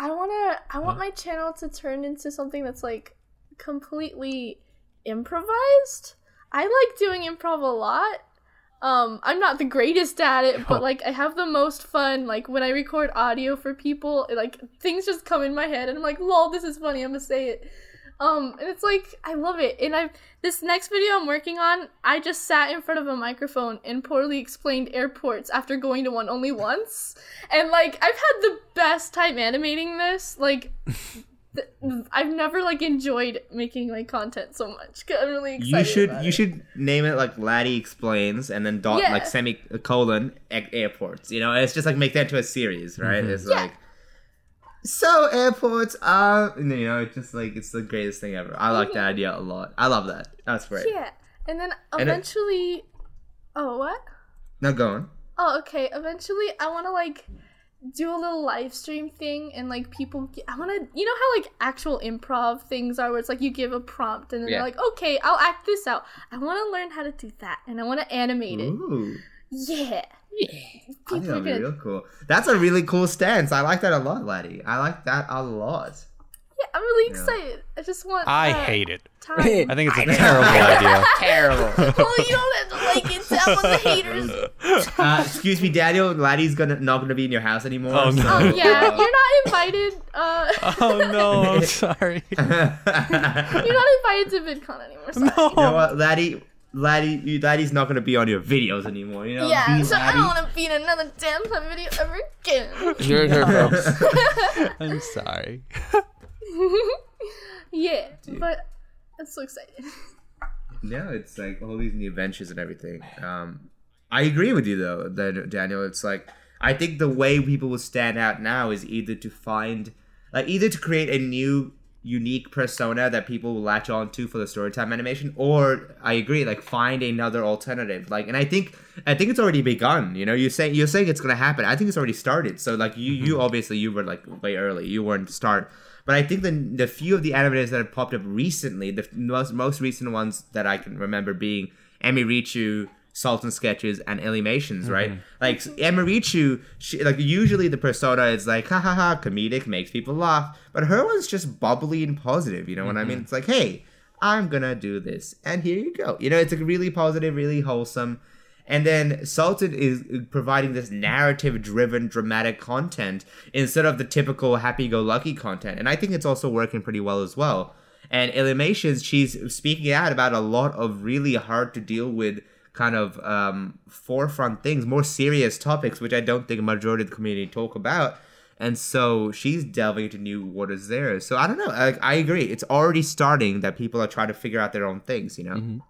B: I wanna. I want my channel to turn into something that's like completely improvised. I like doing improv a lot. Um, I'm not the greatest at it, but like I have the most fun. Like when I record audio for people, it, like things just come in my head, and I'm like, "Lol, this is funny." I'm gonna say it. Um, and it's like I love it. And I this next video I'm working on, I just sat in front of a microphone and poorly explained airports after going to one only once. And like I've had the best time animating this. Like th- I've never like enjoyed making like content so much. I'm really excited.
A: You should you
B: it.
A: should name it like Laddie explains and then dot
B: Yeah.
A: like semicolon airports. You know, it's just like make that into a series, right? It's
B: Yeah.
A: like so airports are you know, just like it's the greatest thing ever. I like the idea a lot. I love that. That's great.
B: Yeah. And then
A: And it-
B: eventually Oh what?
A: Now go on.
B: Oh, okay. Eventually, I want to like do a little live stream thing and like people. Get, I want to, you know how like actual improv things are, where it's like you give a prompt and then
A: Yeah.
B: they're like, okay, I'll act this out. I want to learn how to do that and I want to animate it.
A: Ooh.
B: Yeah.
A: I think
B: People are
A: that'd be real cool. That's a really cool stance. I like that a lot, Laddie. I like that a lot.
B: Yeah, I'm really
A: Yeah.
B: excited. I just want.
D: I
B: uh,
D: hate it.
B: Time.
D: I think it's a terrible idea.
C: Terrible.
B: well, you don't have to like it. Tap on the haters.
A: Uh, excuse me, Daniel. Laddie's gonna not gonna be in your house anymore.
D: Oh, no.
B: Oh yeah, you're not invited. Uh,
D: Oh no, I'm sorry.
B: you're not invited to VidCon anymore. Sorry.
A: You know what, Laddie? Laddie, you, Laddie's not gonna be on your videos anymore. You know.
B: Yeah,
A: Be
B: so I don't want to be in another damn time video ever again.
C: Here's her, folks.
D: I'm sorry.
B: yeah, but I'm so excited.
A: Yeah, it's like all these new adventures and everything. Um, I agree with you though, that Daniel. It's like I think the way people will stand out now is either to find, like, either to create a new unique persona that people will latch on to for the storytime animation, or I agree, like find another alternative. Like, and I think I think it's already begun. You know, you're saying you're saying it's gonna happen. I think it's already started. So like you you mm-hmm. obviously you were like way early. You weren't start. But I think the the few of the animators that have popped up recently, the most most recent ones that I can remember being Emmy Emirichu, Sultan Sketches, and Illymations, right? Mm-hmm. Like Emirichu, she like usually the persona is like ha ha ha comedic, makes people laugh, but her one's just bubbly and positive. You know what I mean? Mm-hmm. It's like hey. I'm gonna do this, and here you go. You know, it's like really positive, really wholesome. And then Sultan is providing this narrative driven, dramatic content instead of the typical happy go lucky content. And I think it's also working pretty well as well. And Illymations, she's speaking out about a lot of really hard to deal with kind of um, forefront things, more serious topics, which I don't think a majority of the community talk about. And so she's delving into new waters there. So I don't know. Like I agree, it's already starting that people are trying to figure out their own things. You know.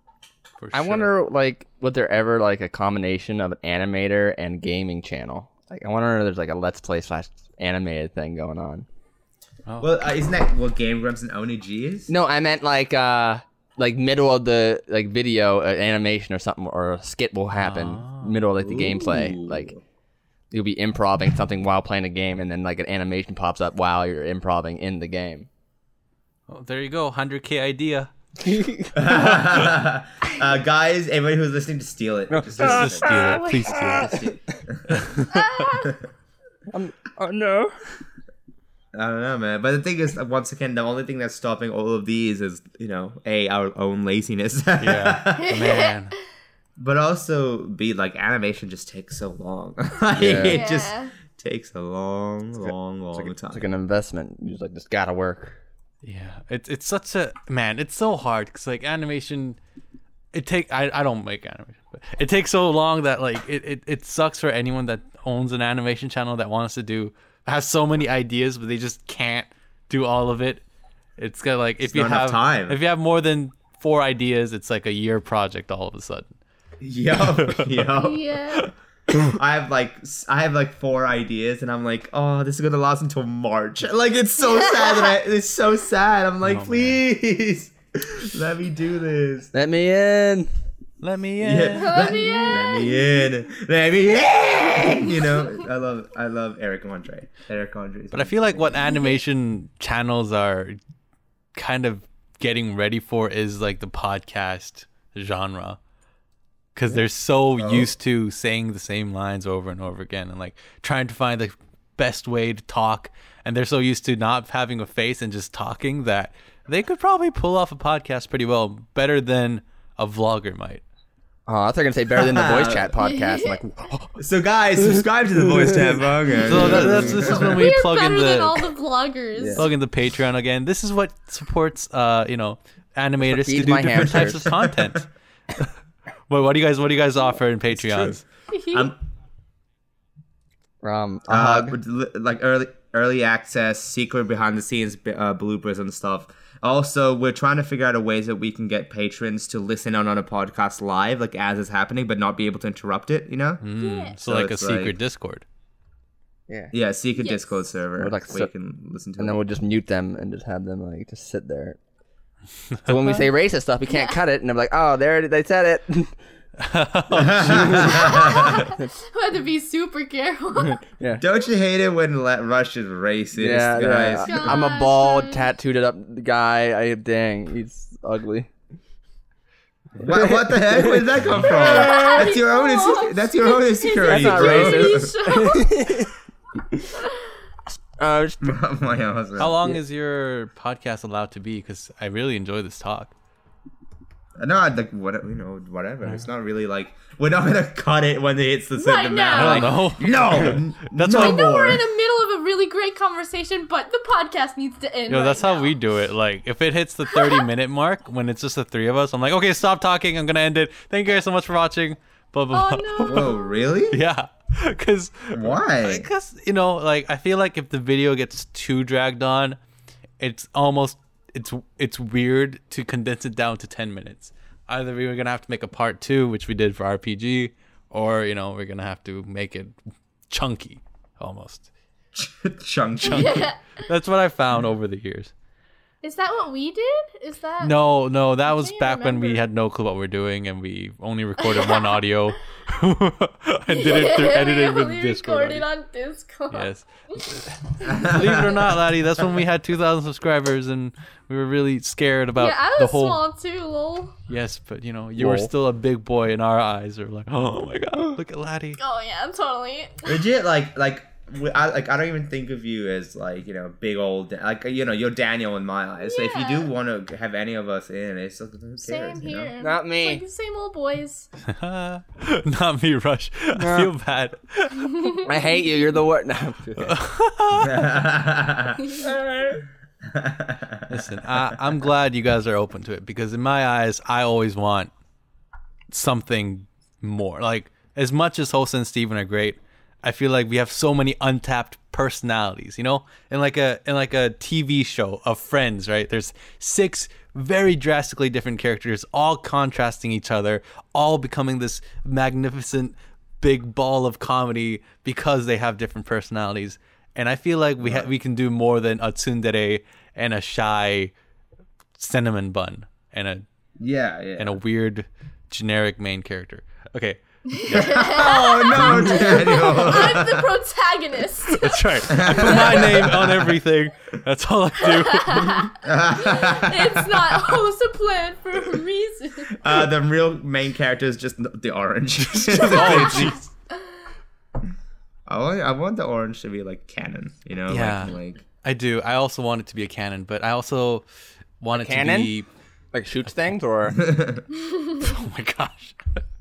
D: For
C: I
D: sure.
C: wonder, like, would there ever like a combination of an animator and gaming channel? Like, I wonder if there's like a let's play slash animated thing going on.
A: Well, uh, isn't that what Game Grumps and Oni G is?
C: No, I meant like, uh, like middle of the like video uh, animation or something, or a skit will happen middle of like the gameplay. Like, you'll be improving something while playing a game, and then like an animation pops up while you're improving in the game.
D: Oh, there you go, 100k idea.
A: uh, guys, everybody who's listening to steal it. Just
D: Just steal it. Please steal it.
C: Oh no!
A: I don't know, man. But the thing is, once again, the only thing that's stopping all of these is, you know, a our own laziness.
D: Yeah, oh, man.
A: but also, b like animation just takes so long. Like,
C: Yeah.
A: It just takes a long, long, long
C: It's like,
A: time.
C: it's like an investment. You just like just gotta work.
D: Yeah, it's it's such a man. It's so hard because like animation, it take I, I don't make animation, but it takes so long that like it, it it sucks for anyone that owns an animation channel that wants to do has so many ideas but they just can't do all of it. It's got like if
A: It's
D: you
A: not enough
D: have
A: time.
D: if you have more than four ideas, it's like a year project all of a sudden.
A: Yup, yup.
B: Yeah.
A: I have like s- I have like four ideas, and I'm like, oh, this is gonna last until March. Like it's so sad that I, it's so sad. I'm like,
D: Oh, man.
A: please, let me do this.
C: Let me in.
D: Let me in.
A: Yeah, let,
B: me
A: let me in. Let me in. You know, I love I love Eric Andre. Eric Andre.
D: But I feel like what animation channels are kind of getting ready for is like the podcast genre. Because they're so
A: Oh.
D: used to saying the same lines over and over again and like trying to find the best way to talk. And they're so used to not having a face and just talking that they could probably pull off a podcast pretty well, better than a vlogger might.
C: Oh, I thought you were gonna say better than the voice chat podcast. I'm like,
A: So guys, subscribe to the Voice Chat podcast.
D: So that, that's this is when we
B: We
D: plug in
B: better than all
D: the
B: the vloggers.
D: plug in the Patreon again. This is what supports uh you know animators to
C: feeds
D: do
C: my
D: different types of content. Well, what do you guys what do you guys offer in Patreons?
A: Um,
C: um,
A: uh,
C: hug.
A: with li- like early early access, secret behind the scenes uh, bloopers and stuff. Also, we're trying to figure out a ways that we can get patrons to listen on on a podcast live, like as it's happening, but not be able to interrupt it. You know? Mm.
B: Yeah.
D: So,
A: So
D: like a secret
A: like-
D: Discord.
C: Yeah.
A: Yeah, secret
B: Yes.
A: Discord server
C: Or like
A: where
C: so-
A: you can listen to.
C: And
A: it.
C: then we'll just mute them and just have them like just sit there. So when we say uh-huh. racist stuff, we can't cut it, and they're like, "Oh, there they said it."
B: We had to be super careful.
C: yeah.
A: Don't you hate it when Le- Rush is racist,
C: Yeah,
A: guys?
C: yeah. I'm a bald, tattooed up guy. I dang, he's ugly.
A: What, what the heck? Where did that come from? That's your own. Inse- that's your own insecurity,
C: That's not racist. Uh, just-
A: My.
D: How long is your podcast allowed to be? Because I really enjoy this talk.
A: Uh, no, I'd like what you know, whatever. It's not really like we're not gonna cut it when it hits the certain
B: Right
A: amount.
B: now.
D: I don't
A: Like,
D: know.
A: No,
D: That's
A: no
D: why-
B: I know
A: more.
B: we're in the middle of a really great conversation, but the podcast needs to end.
D: Yo,
B: right
D: that's how
B: now.
D: we do it. Like, if it hits the 30 minute mark, when it's just the three of us, I'm like, okay, stop talking. I'm going to end it. Thank you guys so much for watching. Blah, blah, oh, blah.
B: Oh no.
A: Whoa, really?
D: Yeah. Because,
A: Why?
D: because, you know, like, I feel like if the video gets too dragged on, it's almost, it's, it's weird to condense it down to 10 minutes. Either we were going to have to make a part two, which we did for RPG, or, you know, we're going to have to make it chunky almost.
A: Chunk,
B: Yeah.
D: That's what I found over the years.
B: Is that what we did? Is that
D: No, no, that was
B: can't
D: back when we had no clue what we are doing and we only recorded one audio and did it through
B: we
D: edited with
B: only
D: Discord.
B: recorded
D: audio.
B: on Discord.
D: Yes. Believe it or not, laddie, that's when we had 2,000 subscribers and we were really scared about
B: Yeah, I
D: the
B: was
D: whole.
B: small too, lol.
D: Yes, but you know, you were still a big boy in our eyes. We're like, oh my god, look at laddie.
B: Oh yeah, totally.
A: Legit, like, like, we- I, like, I don't even think of you as like, you know, big old, like, you know, you're Daniel in my eyes. So if you do want to have any of us in, it's like, who cares,
B: Same
A: you know?
B: here.
C: Not
B: It's
C: me.
B: like the same old boys.
D: not me, Rush. I feel bad.
C: I hate you. You're the worst. No.
D: Listen, I, I'm glad you guys are open to it because in my eyes, I always want something more. Like as much as Hosa and Steven are great, I feel like we have so many untapped personalities. You know, in like a in like a TV show of Friends, right? There's six very drastically different characters, all contrasting each other, all becoming this magnificent big ball of comedy because they have different personalities. And I feel like we ha- we can do more than a tsundere and a shy cinnamon bun and a
A: yeah, yeah.
D: and a weird generic main character. Okay,
A: oh no, Daniel.
B: I'm the protagonist.
D: that's right. I put my name on everything. That's all I do.
B: it's not always a plan for a reason.
A: uh, the real main character is just the orange.
D: do. oh, jeez.
A: I want, I want the orange to be like canon, you know?
D: Yeah.
A: Like, like
D: I do. I also want it to be a canon, but I also want it
C: cannon?
D: to be.
C: like shoots things or
D: Oh my gosh,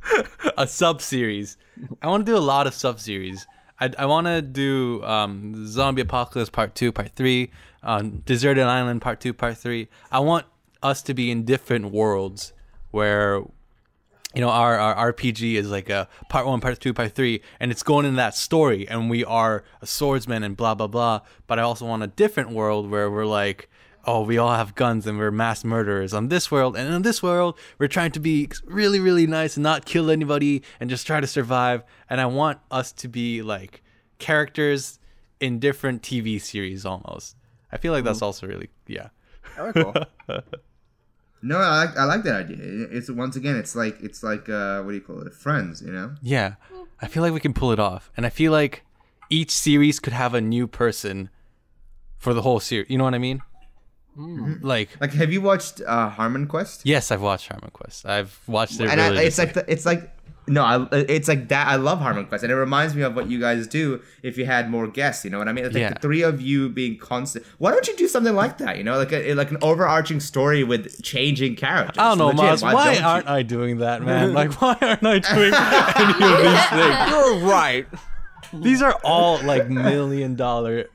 D: a sub series. I want to do a lot of sub series. I, I want to do um, Zombie Apocalypse Part Two, Part Three, um, Deserted Island Part Two, Part Three. I want us to be in different worlds where you know our, our rpg is like a part one part two part three and it's going in that story and we are a swordsman and blah blah blah but i also want a different world where we're like oh we all have guns and we're mass murderers on this world and in this world we're trying to be really really nice and not kill anybody and just try to survive and i want us to be like characters in different tv series almost i feel like that's also really yeah
C: Oh, cool.
A: no, I like I like that idea. It's once again, it's like it's like uh, what do you call it? Friends, you know?
D: Yeah. I feel like we can pull it off. And I feel like each series could have a new person for the whole series. You know what I mean? Like,
A: Like, have you watched uh, Harmon Quest?
D: yes, I've watched Harmon Quest. I've watched it
A: and I, it's like the, it's like No, I, it's like that. I love Harmon Quest, and it reminds me of what you guys do if you had more guests. You know what I mean? It's like
D: Yeah.
A: the three of you being constant. Why don't you do something like that? You know, like a like an overarching story with changing characters.
D: I don't know,
A: Legit,
D: Moz. Why,
A: don't you?
D: aren't I doing that, man? Like, why aren't I doing any of these things?
C: You're right.
D: These are all like million dollar,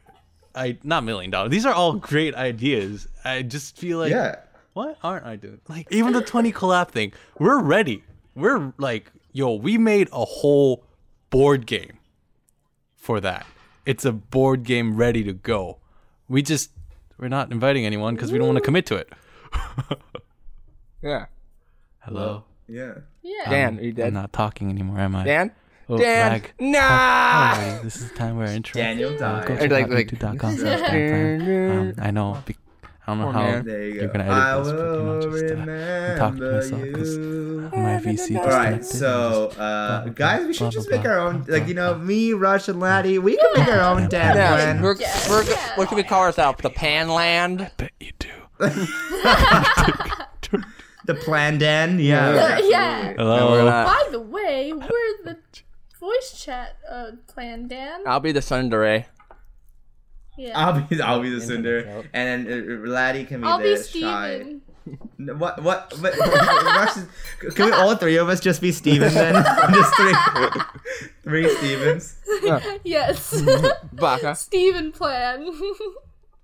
D: I not million dollar. These are all great ideas. I just feel like,
A: Yeah.
D: why aren't I doing like even the twenty collab thing? We're ready. We're like, yo, we made a whole board game for that. It's a board game ready to go. We just we're not inviting anyone because we don't want to commit to it.
C: Yeah.
D: Hello.
A: Yeah.
B: Yeah.
C: Dan, are you
D: I'm
C: dead?
D: not talking anymore, am I?
C: Dan?
D: Oh,
C: Dan?
D: lag.
C: Nah!
D: Alrighty, this is the time where intro.
A: Daniel
D: Uh,
A: died.
D: go
C: Or like- like-
D: youtube.com slash danplan. Um, I know. I don't know
C: Poor
D: how
C: man.
A: There you
D: you're gonna
A: I
D: edit this, but you know, just uh,
A: remember
D: to myself because my VC
A: All right, so uh,
D: blah,
A: guys, we
D: blah,
A: should just
D: blah,
A: make our own.
D: blah,
A: Like you know, me, Rush, and Laddie, we can make our own Dan
C: Yeah,
A: plan.
C: we're,
B: Yeah.
C: we're,
B: Yeah.
C: what can we call ourselves? The pan Panland?
D: bet you do.
A: The plan, Dan. Yeah.
B: Yeah.
A: absolutely.
D: Hello.
C: we're
B: By the way, we're the voice chat uh, plan, Dan.
C: I'll be the tsundere.
B: Yeah.
A: I'll be I'll be the Cinder, and then uh, Laddie can be
B: I'll be
A: the shy.
B: Steven.
A: No, What what? But, can we all three of us just be Steven then? just three, three Stevens.
B: Yes.
C: Baka.
B: Steven plan.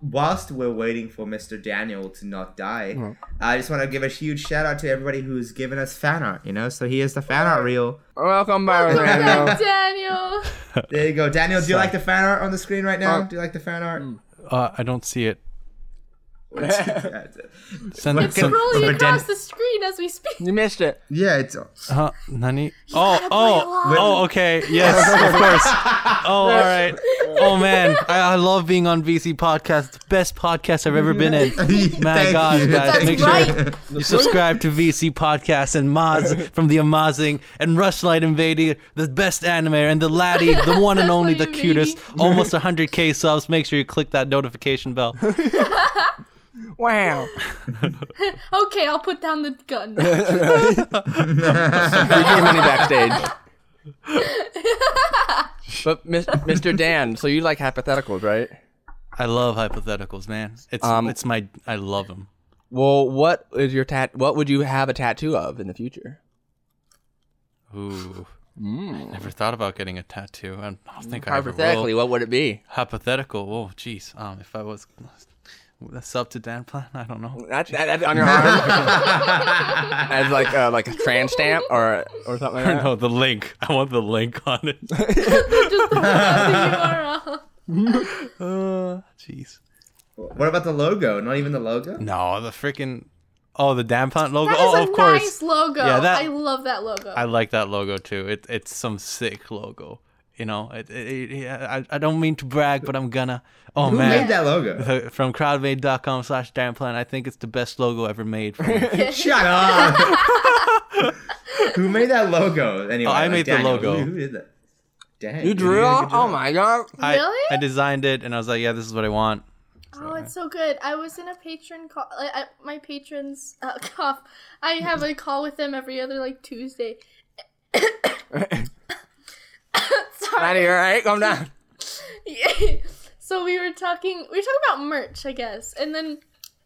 A: Whilst we're waiting for Mr. Daniel to not die. I just want to give a huge shout out to everybody who's given us fan art. You know, so here's the fan art reel.
C: Welcome back, Daniel.
B: Daniel.
A: There you go, Daniel. Do you like the fan art on the screen right now?
C: Uh,
A: Do you like the fan art?
D: Uh, I don't see it. Send
A: What
D: it.
A: can-
D: Some,
B: Scrolling
A: but
B: across
A: Dan-
B: the screen as we speak.
C: You missed it.
A: yeah, it's
D: uh, Nani?
B: gotta
D: Oh, oh, oh, okay. Yes, of course. Oh, all right. Oh man, I, I love being on VC podcast. The best podcast I've ever been in. My
A: Thank
D: gosh,
A: you.
D: guys,
B: That's
D: make sure you subscribe to VC Podcast and Moz from the Amazing and Rushlight Invader, the best anime, and the laddie, the one and only, the cutest,
B: Invader.
D: almost 100k subs. Make sure you click that notification bell.
C: Wow.
B: Okay, I'll put down the gun.
C: You get money backstage. but Mis- Mr. Dan, so you like hypotheticals, right?
D: I love hypotheticals, man. It's
C: Um,
D: it's my I love them.
C: Well, what is your tat? What would you have a tattoo of in the future?
D: Ooh.
C: Mm.
D: I never thought about getting a tattoo. I don't think I ever
C: Hypothetically, what would it be?
D: Hypothetical. Oh, jeez. Um, if I was that's up to Dan Plan. I don't know.
C: That's, that, that's on your arm as like uh, like a trans stamp or or something like that.
D: No, the link. I want the link on it.
B: Just the URL.
D: Uh, jeez.
A: What about the logo? Not even the logo.
D: No, the freaking. Oh, the Dan Plan logo.
B: That is
D: oh,
B: a
D: of course.
B: nice logo.
D: Yeah, that-
B: I love that logo.
D: I like that logo too. It it's some sick logo. You know, it, it, it, I, I don't mean to brag, but I'm gonna. Oh man
A: Who
D: man,
A: made that logo?
D: From crowdmade.com slash danplan i think it's the best logo ever made.
A: Shut up. who made that logo? Anyway,
D: Oh, I
A: like
D: made the logo.
A: Who, who did that? Dang.
C: You drew
A: did
C: it? Oh my god!
D: I,
B: Really?
D: I designed it and i was like yeah this is what i want
B: Oh, it's so good. I was in a patron call. I, I, my patrons uh, cough. I have a call with them every other like Tuesday. Sorry.
C: Maddie, you alright? Calm down.
B: so we were talking. We were talking about merch, I guess, and then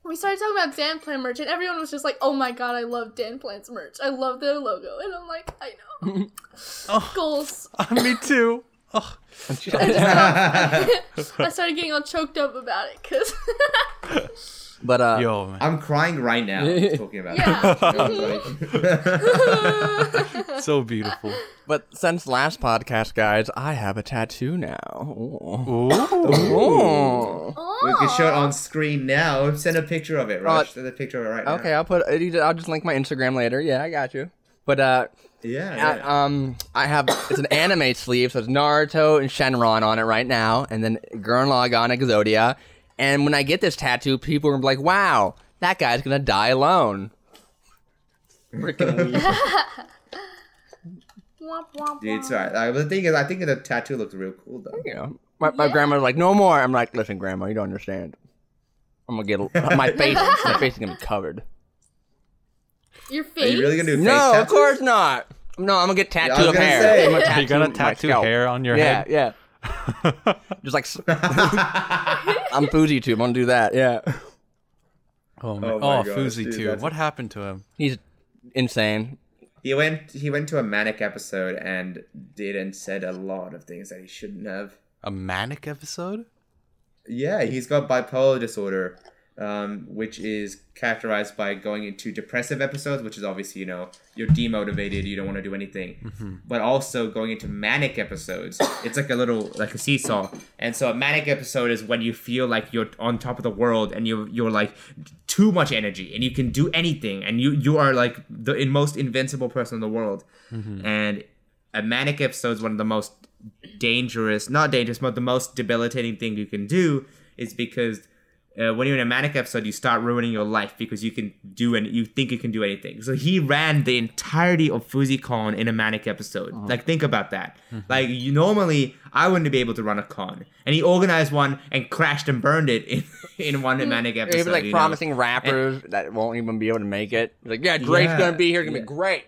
B: we started talking about Dan Plan merch, and everyone was just like, "Oh my god, I love Dan Plan's merch. I love their logo." And I'm like, "I know."
D: Oh.
B: Goals.
D: Uh, me too oh,
B: I started getting all choked up about it because.
C: But uh,
D: yo man
A: I'm crying right now talking about
B: Yeah.
A: it.
D: so beautiful
C: but since last podcast, guys, I have a tattoo now. Ooh.
D: Ooh.
C: Ooh.
A: we can show it on screen now. Send a picture of it, Rush. Send a picture of it right now.
C: Okay, I'll put. I'll just link my Instagram later. Yeah, I got you. But uh,
A: now. Yeah.
C: I,
A: yeah.
C: um, I have it's an anime sleeve, so it's Naruto and Shenron on it right now, and then Gurren Lagann Exodia. And when I get this tattoo, people are gonna be like, "Wow, that guy's gonna die alone." Freaking weird.
B: Womp, womp,
A: Dude, it's
B: womp.
A: alright. Uh, but the thing is, I think the tattoo looks real cool though.
C: you know, my, my grandma's like, "No more." I'm like, "Listen, grandma, you don't understand. I'm gonna get my face. my face is gonna be covered."
B: Your
A: Are
B: face.
A: you really gonna do face
C: No, of course not. No, I'm gonna get
A: I
C: tattoo
A: was
C: of
A: gonna
C: hair.
A: say.
C: I'm gonna
D: Are you gonna tattoo hair on your
C: Yeah,
D: head?
C: yeah. Just like s- I'm FouseyTUBE. I'm gonna do that. Yeah.
D: Oh, man.
A: Oh
D: oh,
A: my oh oh, gosh,
D: Fousey
A: dude,
D: too.
A: that's-
D: What happened to him?
C: He's insane.
A: He went he went to a manic episode and did and said a lot of things that he shouldn't have.
D: A manic episode?
A: Yeah, he's got bipolar disorder, um, which is characterized by going into depressive episodes, which is obviously, you know, you're demotivated, you don't want to do anything. But also going into manic episodes. It's like a little like a seesaw. And so a manic episode is when you feel like you're on top of the world and you're you're like too much energy and you can do anything and you you are like the in- most invincible person in the world. And a manic episode is one of the most dangerous, not dangerous, but the most debilitating thing you can do is because uh, when you're in a manic episode, you start ruining your life because you can do and you think you can do anything. So he ran the entirety of FouseyCon in a manic episode. Uh-huh. Like think about that. Mm-hmm. Like you normally, I wouldn't be able to run a con, and he organized one and crashed and burned it in in one mm-hmm. manic episode.
C: Even like
A: you know?
C: promising rappers that won't even be able to make it. Like, yeah, Drake's
A: Yeah,
C: gonna be here. It's gonna
A: yeah.
C: be great.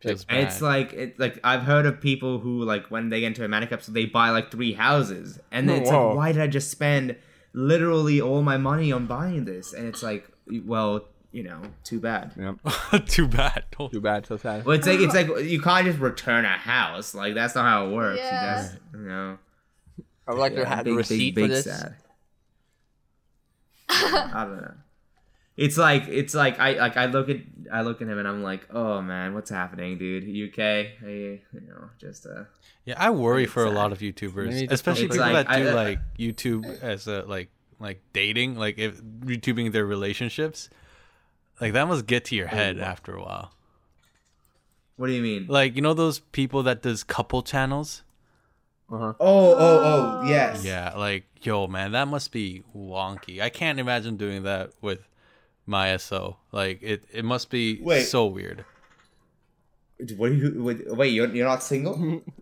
D: Feels
A: And It's like it, like I've heard of people who like when they get into a manic episode they buy like three houses and then oh,
C: it's
A: like why did I just spend literally all my money on buying this and it's like well you know too bad.
C: Yep.
D: too bad.
C: Too bad. So sad.
A: Well, it's like it's like you can't just return a house like that's not how it works. You
B: Yeah.
A: just you know.
C: I would like to
A: Yeah,
C: have
A: big,
C: the receipt
A: big,
C: for this.
A: sad. I don't know. It's like it's like I like I look at I look at him and I'm like, oh man, what's happening, dude? You okay? Hey, you know, just uh.
D: Yeah, I worry for a lot of YouTubers, especially people
A: like-
D: that do
A: I- uh,
D: like YouTube as a like like dating, like if YouTubing their relationships. Like that must get to your head after a while.
A: What do you mean?
D: Like you know those people that does couple channels. Uh-huh.
A: Oh, oh, oh, yes.
D: Yeah, like yo man, that must be wonky. I can't imagine doing that with my SO. Like it, it must be
A: Wait.
D: so weird.
A: What are you? Wait, wait you're, you're not single?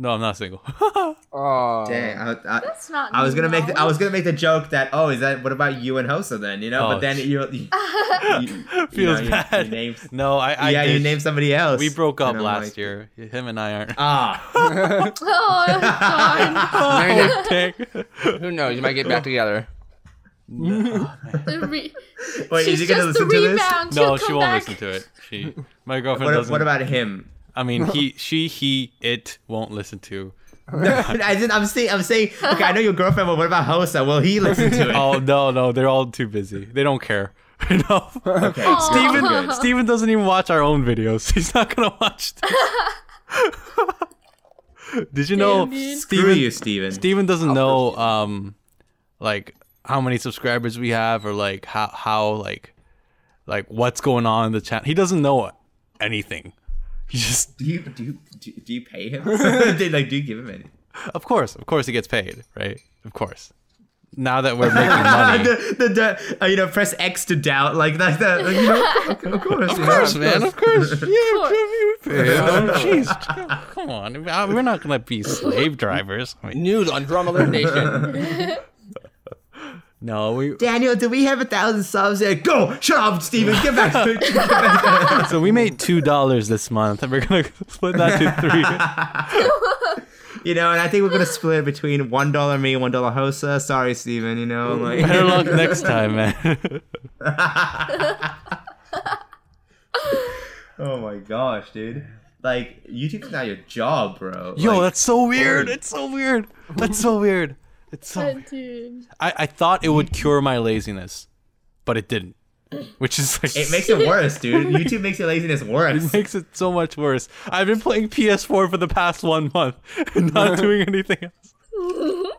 D: No, I'm not single.
C: Oh,
A: Dang, I, I,
B: That's not.
A: I was gonna make the, I was gonna make the joke that oh is that what about you and Hosa then you know
D: Oh,
A: but then you, you, you
D: Feels
A: know, you-
D: bad.
A: you named,
D: no, I, I
A: yeah you
D: did.
A: named somebody else
D: We broke up last
A: like,
D: year. Him and I aren't.
A: ah
B: Oh
C: Maybe
D: Oh, dang.
C: who knows? You might get back together.
B: Darn. The re-
A: wait
B: She's
A: is he gonna
B: just
A: listen
B: the
A: to this
B: rebound.
D: No,
B: She'll
D: she won't
B: back.
D: listen to it. She, my girlfriend
A: what,
D: doesn't.
A: what about him
D: I mean, he, she, he, it won't listen to.
A: I didn't, I'm saying I'm saying okay I know your girlfriend but what about Hosa will he listen to it
D: Oh no, no, they're all too busy. They don't care. You know.
A: okay
D: Steven,
A: good.
D: Steven doesn't even watch our own videos. He's not gonna watch. Did you know
B: Damn, dude.
A: screw
D: Steven?
A: you Steven
D: Steven doesn't know um like how many subscribers we have or like how how like like what's going on in the chat. He doesn't know anything. He just
A: do you do you, do you- pay him Did, like do you give him any
D: of course, of course he gets paid, right? Of course. Now that we're making money.
A: the, the, the, uh, you know press X to doubt like that, that like, you know, of, of course
D: Of course, man. Of course. Yeah,
B: course.
D: jeez. Come on. We're not going to be slave drivers. I mean,
C: News on Drum Alert Nation.
D: No, we.
A: Daniel, do we have a thousand subs? Yeah, go! Shut up, Steven. Get back to it. Get back to
D: So we made $2 this month, and we're to split that to three.
A: You know, and I think we're gonna split between one dollar me, one dollar Hosa. Sorry, Steven, You know, like
D: Better luck next time, man.
A: oh my gosh, dude. Like YouTube's not your job, bro.
D: Yo,
A: Like,
D: that's so weird. It's so weird. That's so weird. It's so.
B: But, dude.
D: I, I thought it would cure my laziness, but it didn't. Which is like.
A: it makes it worse, dude. YouTube makes your laziness worse.
D: It makes it so much worse. I've been playing PS4 for the past one month and not doing anything else. oh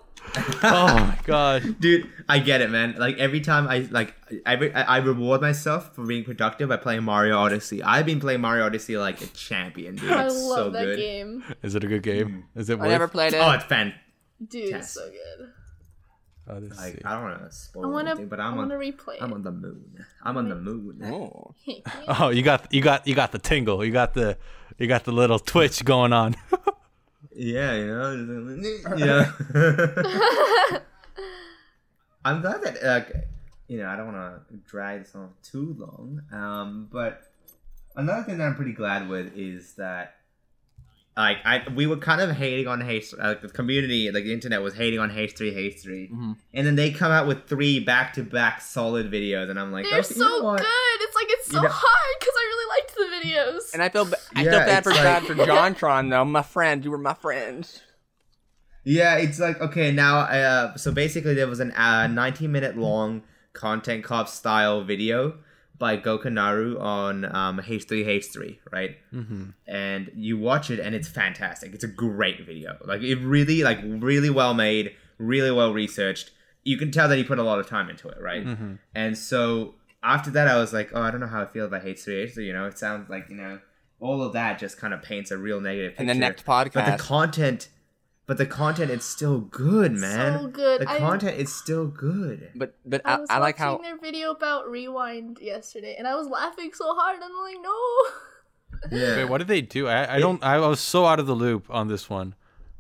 D: my god.
A: Dude, I get it, man. Like every time I like, every I I reward myself for being productive by playing Mario Odyssey. I've been playing Mario Odyssey like a champion, dude.
B: I
A: It's
B: love
A: so
B: that
A: good.
B: game.
D: Is it a good game? Mm. Is it worth
C: I never played it.
A: Oh, it's fan.
B: Dude,
A: Yes.
B: it's so good.
D: Oh, let's
A: Like. I don't want to spoil
B: I wanna,
A: anything, but
B: I
A: I'm
B: wanna
A: on.
B: replay
A: I'm on the moon. I'm on the moon.
C: Oh.
D: Oh, you got you got you got the tingle. You got the you got the little twitch going on.
A: Yeah, you know, you know. I'm glad that, like, you know, I don't want to drag this on too long, um, but another thing that I'm pretty glad with is that like I we were kind of hating on Haste like the community like the internet was hating on H3H3
C: Mhm.
A: and then they come out with three back to back solid videos and I'm like
B: They're
A: okay, you know
B: so
A: what?
B: good. It's like it's so
A: You know-
B: hard because I really liked the videos.
C: And I feel ba- I
A: Yeah,
C: feel bad for
A: like-
C: bad for JonTron though. My friend, you were my friend
A: Yeah, it's like okay now. Uh, so basically, there was an uh, 19 minute long content cop style video by Gokanaru on um, H3H3, right?
D: Mm-hmm.
A: And you watch it, and it's fantastic. It's a great video. Like it really, like really well made, really well researched. You can tell that he put a lot of time into it, right?
D: Mm-hmm.
A: And so after that, I was like, oh, I don't know how I feel about H3H3. You know, it sounds like you know all of that just kind of paints a real negative picture.
C: And the next podcast,
A: but the content but the content is still good man
B: So good.
A: the
B: I-
A: content is still good
C: But but
B: I
C: I,
B: was
C: I like how
B: their video about Rewind yesterday, and I was laughing so hard. And I'm like, no.
A: yeah
D: Wait, what did they do? I, I don't. I was so out of the loop on this one.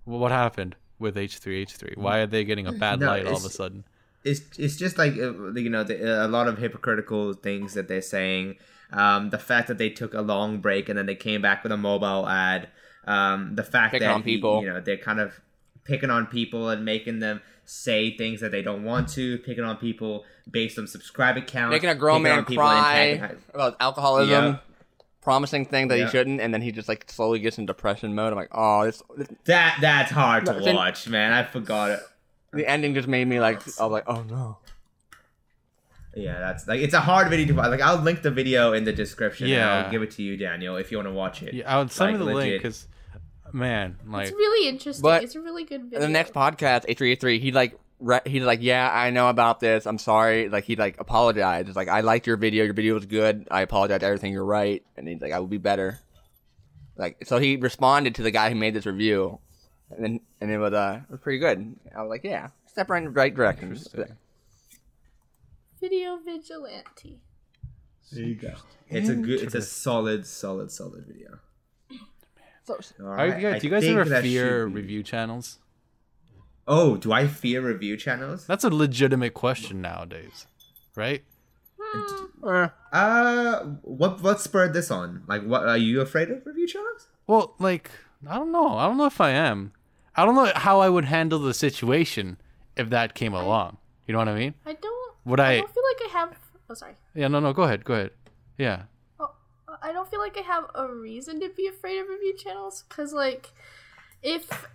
D: What happened with H three H three? Why are they getting a bad
A: No,
D: light all of a sudden?
A: it's it's just like uh, you know the, a lot of hypocritical things that they're saying um the fact that they took a long break and then they came back with a mobile ad um the fact
C: Picking
A: that
C: on
A: he-
C: people.
A: you know they're kind of picking on people and making them say things that they don't want to picking on people based on subscriber count
C: making a grown man
A: on people and
C: cry about alcoholism,
A: Yeah.
C: promising things that
A: Yeah.
C: he shouldn't, and then he just like slowly gets in depression mode. I'm like, oh, this, this
A: that that's hard to
C: No, then-
A: watch man i forgot it
C: the ending just made me like, I was like, oh no.
A: Yeah, that's like it's a hard video to watch. Like I'll link the video in the description. Yeah,
D: Yeah.
A: I'll give it to you, Daniel, if you want to watch it.
D: Yeah, I would send
A: Like,
D: me the link because, man, like
B: it's really interesting.
C: But-
B: it's a really good video.
C: The next podcast, H3H3, he like re- he's like, yeah, I know about this. I'm sorry. Like he like apologized. It's like I liked your video. Your video was good. I apologize. Everything you're right. And he's like, I will be better. Like so, he responded to the guy who made this review, and then and it was uh it was pretty good. I was like, yeah, step right in the right direction.
B: Video vigilante.
A: There you go. It's a good. It's a solid, solid, solid video.
C: So,
A: All right,
D: you guys, do you guys ever fear review channels?
A: Oh, do I fear review channels?
D: That's a legitimate question nowadays, right?
C: eh,
A: Uh, what what spurred this on? Like, what are you afraid of review channels?
D: Well, like I don't know. I don't know if I am. I don't know how I would handle the situation if that came along. You know what I mean?
B: I don't.
D: Would
B: I
D: I?
B: don't feel like I have. Oh, sorry.
D: Yeah, no, no. Go ahead. Go ahead. Yeah.
B: I don't feel like I have a reason to be afraid of review channels because, like, if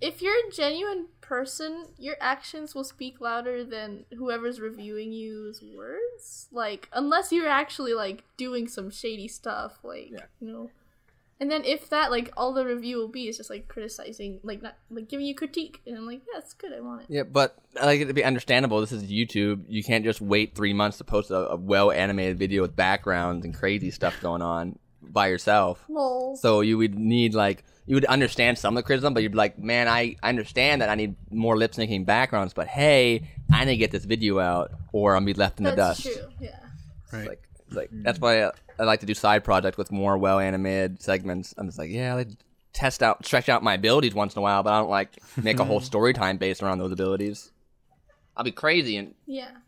B: if you're a genuine person, your actions will speak louder than whoever's reviewing you's words. Like, unless you're actually like doing some shady stuff, like
C: Yeah.
B: you know. And then if that like all the review will be is just like criticizing, like not like giving you critique, and I'm like, yeah, that's good, I want it.
C: Yeah, but I like it to be understandable. This is YouTube. You can't just wait three months to post a, a well animated video with backgrounds and crazy stuff going on by yourself.
B: Lol.
C: So you would need like you would understand some of the criticism, but you'd be like, man, I I understand that I need more lip syncing backgrounds, but hey, I need to get this video out, or I'll be left in the
B: that's
C: dust.
B: true. Yeah.
C: It's
D: Right.
C: like, it's like mm-hmm. that's why I, I like to do side projects with more well animated segments. I'm just like, yeah, I like test out, stretch out my abilities once in a while, but I don't like make a whole story time based around those abilities. I'll be crazy and
B: Yeah.
D: I,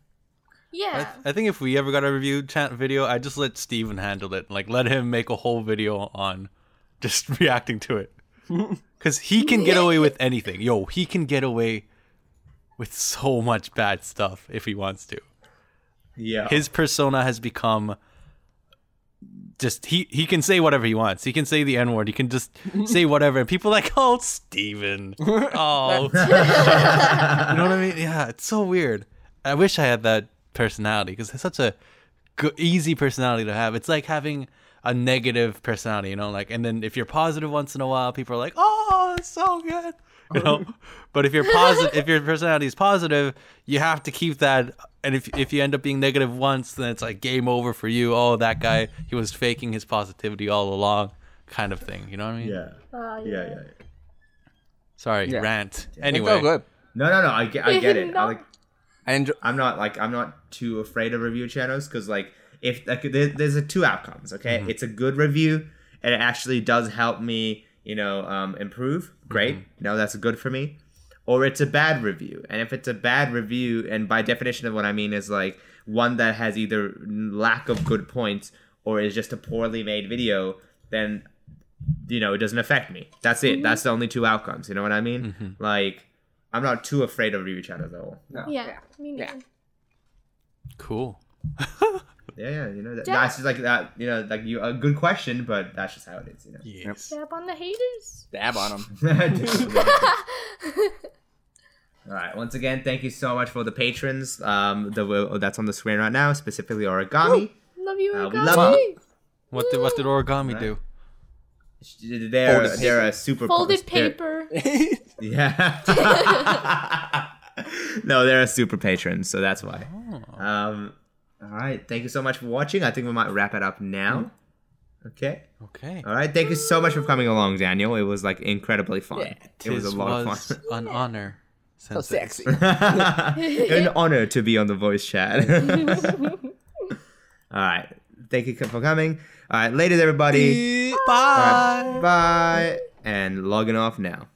B: Yeah.
D: I think if we ever got a review chat video, I just let Steven handle it. Like, let him make a whole video on just reacting to it. Because he can get away with anything. Yo, he can get away with so much bad stuff if he wants to.
A: Yeah.
D: His persona has become just he he can say whatever he wants. He can say the N word. He can just say whatever, and people like, oh, Steven. Oh, you know what I mean? Yeah, it's so weird. I wish I had that personality because it's such a go- easy personality to have. It's like having a negative personality, you know, like and then if you're positive once in a while, people are like, "Oh, it's so good." You know? but if you're positive if your personality is positive, you have to keep that and if if you end up being negative once, then it's like game over for you. Oh, that guy, he was faking his positivity all along kind of thing, you know what I mean?
A: yeah.
B: Uh,
A: Yeah. Yeah. yeah.
C: Yeah.
D: Sorry, rant.
C: it's
D: Anyway,
C: all good.
A: No, no, no. I get, I get it. I like.
C: I enjoy.
A: I'm not like I'm not too afraid of review channels because like if like there, there's a two outcomes. Okay, it's a good review and it actually does help me, you know, um, improve. Great, mm-hmm. you know that's good for me. Or it's a bad review, and if it's a bad review, and by definition of what I mean is like one that has either lack of good points or is just a poorly made video, then you know it doesn't affect me. That's it. Mm-hmm. That's the only two outcomes. You know what I mean? Mm-hmm. Like I'm not too afraid of review channels at all.
C: No.
B: Yeah, me
C: Yeah.
D: Cool.
A: Yeah, yeah. You know that,
B: Yeah.
A: that's just like that. You know, like you a good question, but that's just how it is. You know.
D: Yes.
B: Step on the haters.
C: Dab on them.
A: All right. Once again, thank you so much for the patrons. Um, the that's on the screen right now, specifically origami.
B: Love you,
A: Uh, we
B: Origami.
A: love you.
D: What did what did origami do?
A: They're
C: Folded
A: they're a super
B: Folded
A: they're-
B: paper.
A: Yeah. no, they're a super patron, so that's why. Um, all right. Thank you so much for watching. I think we might wrap it up now. Mm. Okay.
D: Okay.
A: All right. Thank you so much for coming along, Daniel. It was like incredibly fun.
C: Yeah.
A: it was a
D: Tis
A: lot of fun.
D: an honor.
C: so sexy.
A: An honor to be on the voice chat. All right. Thank you for coming. All right. Ladies, everybody.
C: Bye.
A: Bye. And logging off now.